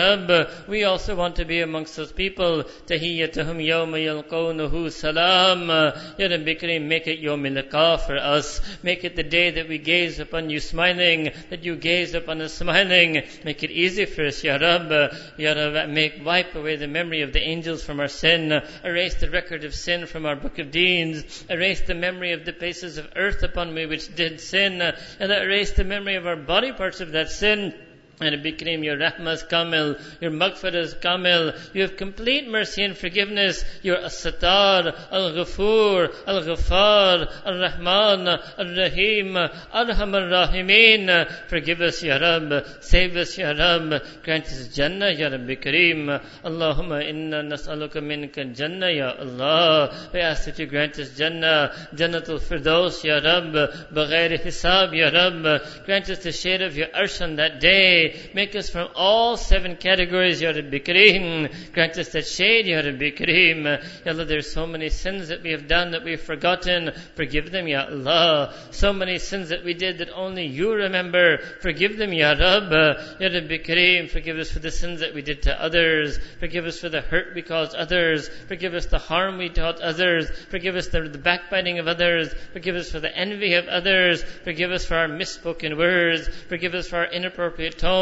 We also want to be amongst those people. Tahiyyatuhum Yawma Yalqawnahu Salam. Ya Rabbi Kareem, make it Yawm Liqa for us. Make it the day that we gaze upon you smiling, that you gaze upon us smiling. Make it easy for us, Ya Rab. Ya Rab, make, wipe away the memory of the angels from our sin. Erase the record of sin from our book of deeds. Erase the memory of the places of earth upon me which did sin, and erase the memory of our body parts of that sin. And it became your rahmas kamil, your maghfiras kamil. You have complete mercy and forgiveness. You're as-satar, al-ghafur, al-ghafar, al-rahman, al-rahim, arham al-rahimin. Forgive us, Ya Rab. Save us, Ya Rab. Grant us Jannah, Ya Rabbi Kareem. Allahumma inna nas'aluka minka Jannah, Ya Allah. We ask that you grant us Jannah, Jannatul Firdaus, Ya Rab. Baghair hisab, Ya Rab. Grant us the shade of your arsh on that day. Make us from all seven categories, Ya Rabbi Kareem. Grant us that shade, Ya Rabbi Kareem. Ya Allah, there's so many sins that we have done that we've forgotten. Forgive them, Ya Allah. So many sins that we did that only you remember. Forgive them, Ya Rab. Ya Rabbi Kareem, forgive us for the sins that we did to others. Forgive us for the hurt we caused others. Forgive us the harm we taught others. Forgive us the, the backbiting of others. Forgive us for the envy of others. Forgive us for our misspoken words. Forgive us for our inappropriate tone.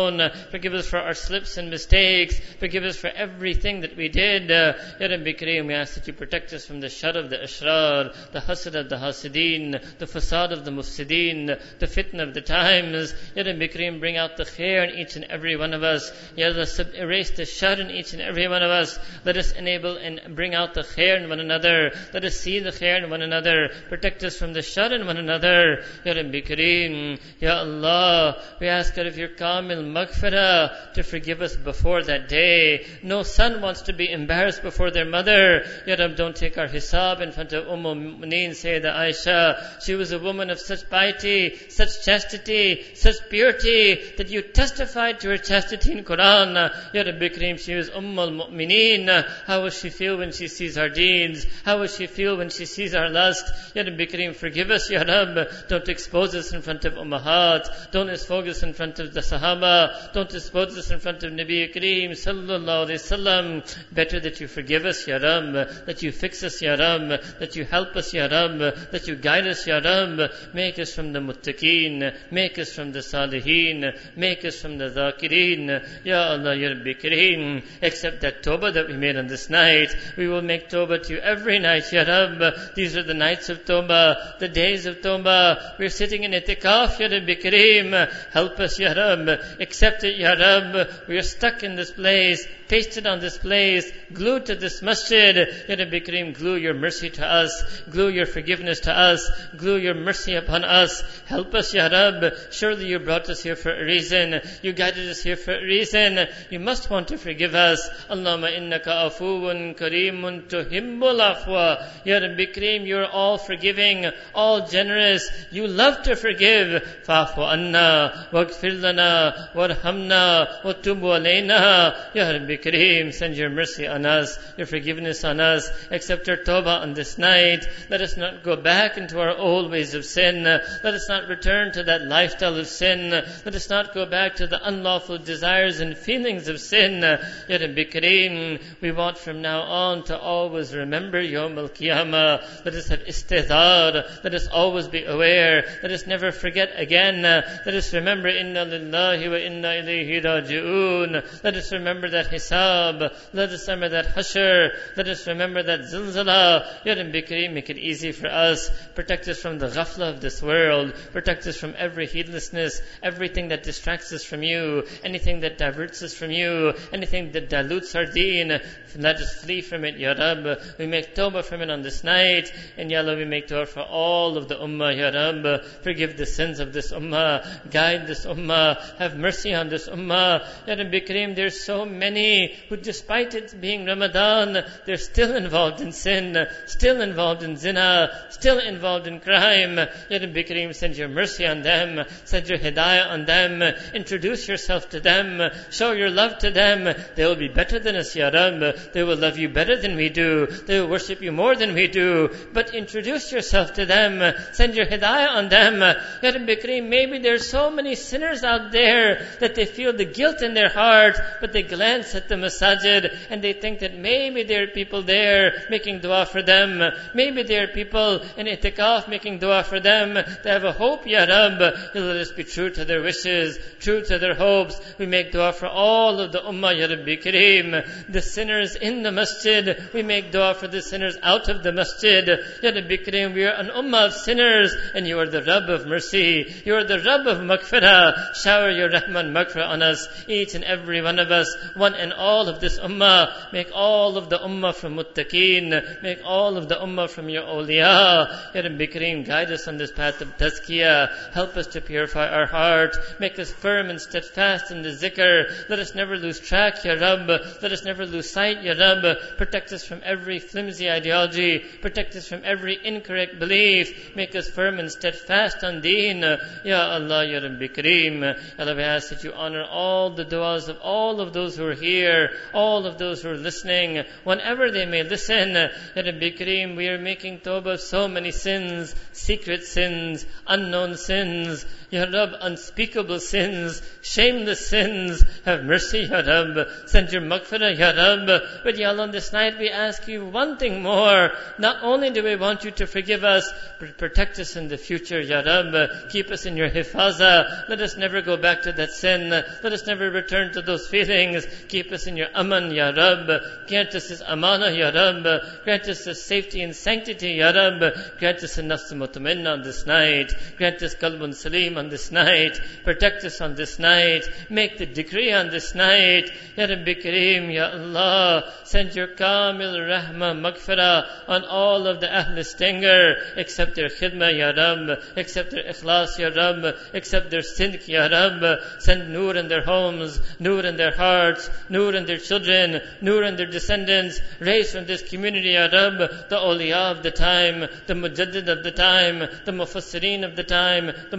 Forgive us for our slips and mistakes. Forgive us for everything that we did. Uh, ya Rabbi Kareem, we ask that you protect us from the shar of the ashrar, the hasad of the hasideen, the fasad of the mufsideen, the fitna of the times. Ya Rabbi Kareem, bring out the khair in each and every one of us. Ya Allah, erase the shar in each and every one of us. Let us enable and bring out the khair in one another. Let us see the khair in one another. Protect us from the shar in one another. Ya Rabbi Kareem, Ya Allah, we ask out of your kamil maghfirah to forgive us before that day. No son wants to be embarrassed before their mother. Rab, don't take our hisab in front of Umm Mu'mineen, Sayyidah Aisha. She was a woman of such piety, such chastity, such purity that you testified to her chastity in Quran. Rabbi Kareem, she was Umm al-Mu'mineen. How will she feel when she sees our deeds? How will she feel when she sees our lust? Ya Kareem, forgive us, Ya. Don't expose us in front of Ummahat. Don't expose us in front of the Sahaba. Don't dispose us in front of Nabi Kareem sallallahu alayhi wasallam. Better that you forgive us, Ya Rab, that you fix us, Ya Rab, that you help us, Ya Rab, that you guide us, Ya Rab. Make us from the muttaqeen, make us from the salihin, make us from the zakireen. Ya Allah, Ya Rabbi Kareem, except that tawbah that we made on this night, we will make tawbah to you every night, Ya Rab. These are the nights of tawbah, the days of tawbah. We're sitting in itikaf, Ya Rabbi Kareem. Help us, Ya Rab. Accept it, Ya Rab. We are stuck in this place, pasted on this place, glued to this masjid. Ya Rabbi Kareem, glue your mercy to us, glue your forgiveness to us, glue your mercy upon us. Help us, Ya Rab. Surely you brought us here for a reason. You guided us here for a reason. You must want to forgive us. Allahumma innaka afuun kareemun tuhibbul afwa. Ya Rabbi Kareem, you're all forgiving, all generous. You love to forgive. Fa'fu anna, waghfir lana, warhamna, wa tubu alayna. Ya Rabbi Kareem, send your mercy on us, your forgiveness on us. Accept our tawbah on this night. Let us not go back into our old ways of sin. Let us not return to that lifestyle of sin. Let us not go back to the unlawful desires and feelings of sin. Ya Rabbi Kareem, we want from now on to always remember Yom Al-Qiyamah. Let us have istidar. Let us always be aware. Let us never forget again. Let us remember Inna Lillahi wa Inna Ilayhi Raji'un. Let us remember that hisab. Let us remember that hashr. Let us remember that zilzala. Ya Rabbi make it easy for us. Protect us from the ghafla of this world. Protect us from every heedlessness, everything that distracts us from you, anything that diverts us from you, anything that dilutes our deen. Let us flee from it, Ya Rab. We make tawbah from it on this night. And Ya Allah, we make tawbah for all of the ummah, Ya Rab. Forgive the sins of this ummah. Guide this ummah. Have mercy on this ummah. Ya Rabbi Kareem, there's so many who despite it being Ramadan, they're still involved in sin, still involved in zina, still involved in crime. Ya Rabbi Kareem, send your mercy on them. Send your hidayah on them. Introduce yourself to them. Show your love to them. They will be better than us, Ya Rab. They will love you better than we do. They will worship you more than we do. But introduce yourself to them. Send your hidayah on them. Ya Rabbi Kareem, maybe there's so many sinners out there that they feel the guilt in their heart, but they glance at the masajid and they think that maybe there are people there making dua for them. Maybe there are people in itikaf making dua for them. They have a hope, Ya Rab. Let us be true to their wishes, true to their hopes. We make dua for all of the ummah, Ya Rabbi Kareem. The sinners in the masjid. We make dua for the sinners out of the masjid. Ya Rabbi Kareem, we are an ummah of sinners and you are the Rabb of mercy. You are the Rabb of maghfirah. Shower your Rahman maghfirah on us, each and every one of us, one and all of this ummah. Make all of the ummah from muttaqeen. Make all of the ummah from your awliya. Ya Rabbi Kareem, guide us on this path of tazkiyah. Help us to purify our heart. Make us firm and steadfast in the zikr. Let us never lose track, Ya Rabb. Let us never lose sight, Ya Rabb. Protect us from every flimsy ideology. Protect us from every incorrect belief. Make us firm and steadfast on deen. Ya Allah, Ya Rabbi Kareem. Allah, ask that you honor all the du'as of all of those who are here, all of those who are listening, whenever they may listen. Ya Rabbi Kareem, we are making tawbah of so many sins, secret sins, unknown sins. Ya Rab, unspeakable sins, shameless sins. Have mercy, Ya Rab. Send your maghfirah, Ya Rab. But Ya Allah, on this night we ask you one thing more. Not only do we want you to forgive us, but protect us in the future, Ya Rab. Keep us in your hifaza. Let us never go back to that sin. Let us never return to those feelings. Keep us in your aman, Ya Rab. Grant us this amana, Ya Rab. Grant us this safety and sanctity, Ya Rab. Grant us a nafs mutmainna on this night. Grant us kalbun salim on this night. Protect us on this night. Make the decree on this night. Ya Rabbi Kareem, Ya Allah. Send your kamil rahmah maghfirah on all of the Ahl Stinger. Accept their khidmah, Ya Rab. Accept their ikhlas, Ya Rab. Accept their sidq, Ya Rab. Send nur in their homes, nur in their hearts, nur in their children, nur in their descendants. Raise from this community, Ya Rab, the awliya of the time, the mujaddid of the time, the mufassirin of the time, the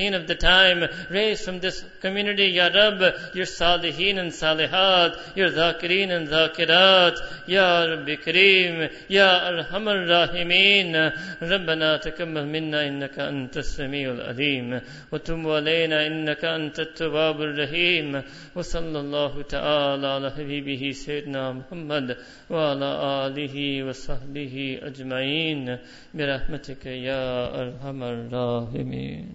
muhaddiseen of the time. Raise from this community, Ya Rab, your salihin and salihat, your dhakirin and dhakirat. Ya Rabbi Kareem, Ya Arham الراحمين ربنا تقبل منا إنك أنت السميع العليم وتب علينا إنك أنت التواب الرحيم وصلى الله تعالى على حبيبه سيدنا محمد وعلى آله وصحبه أجمعين برحمتك يا أرحم الراحمين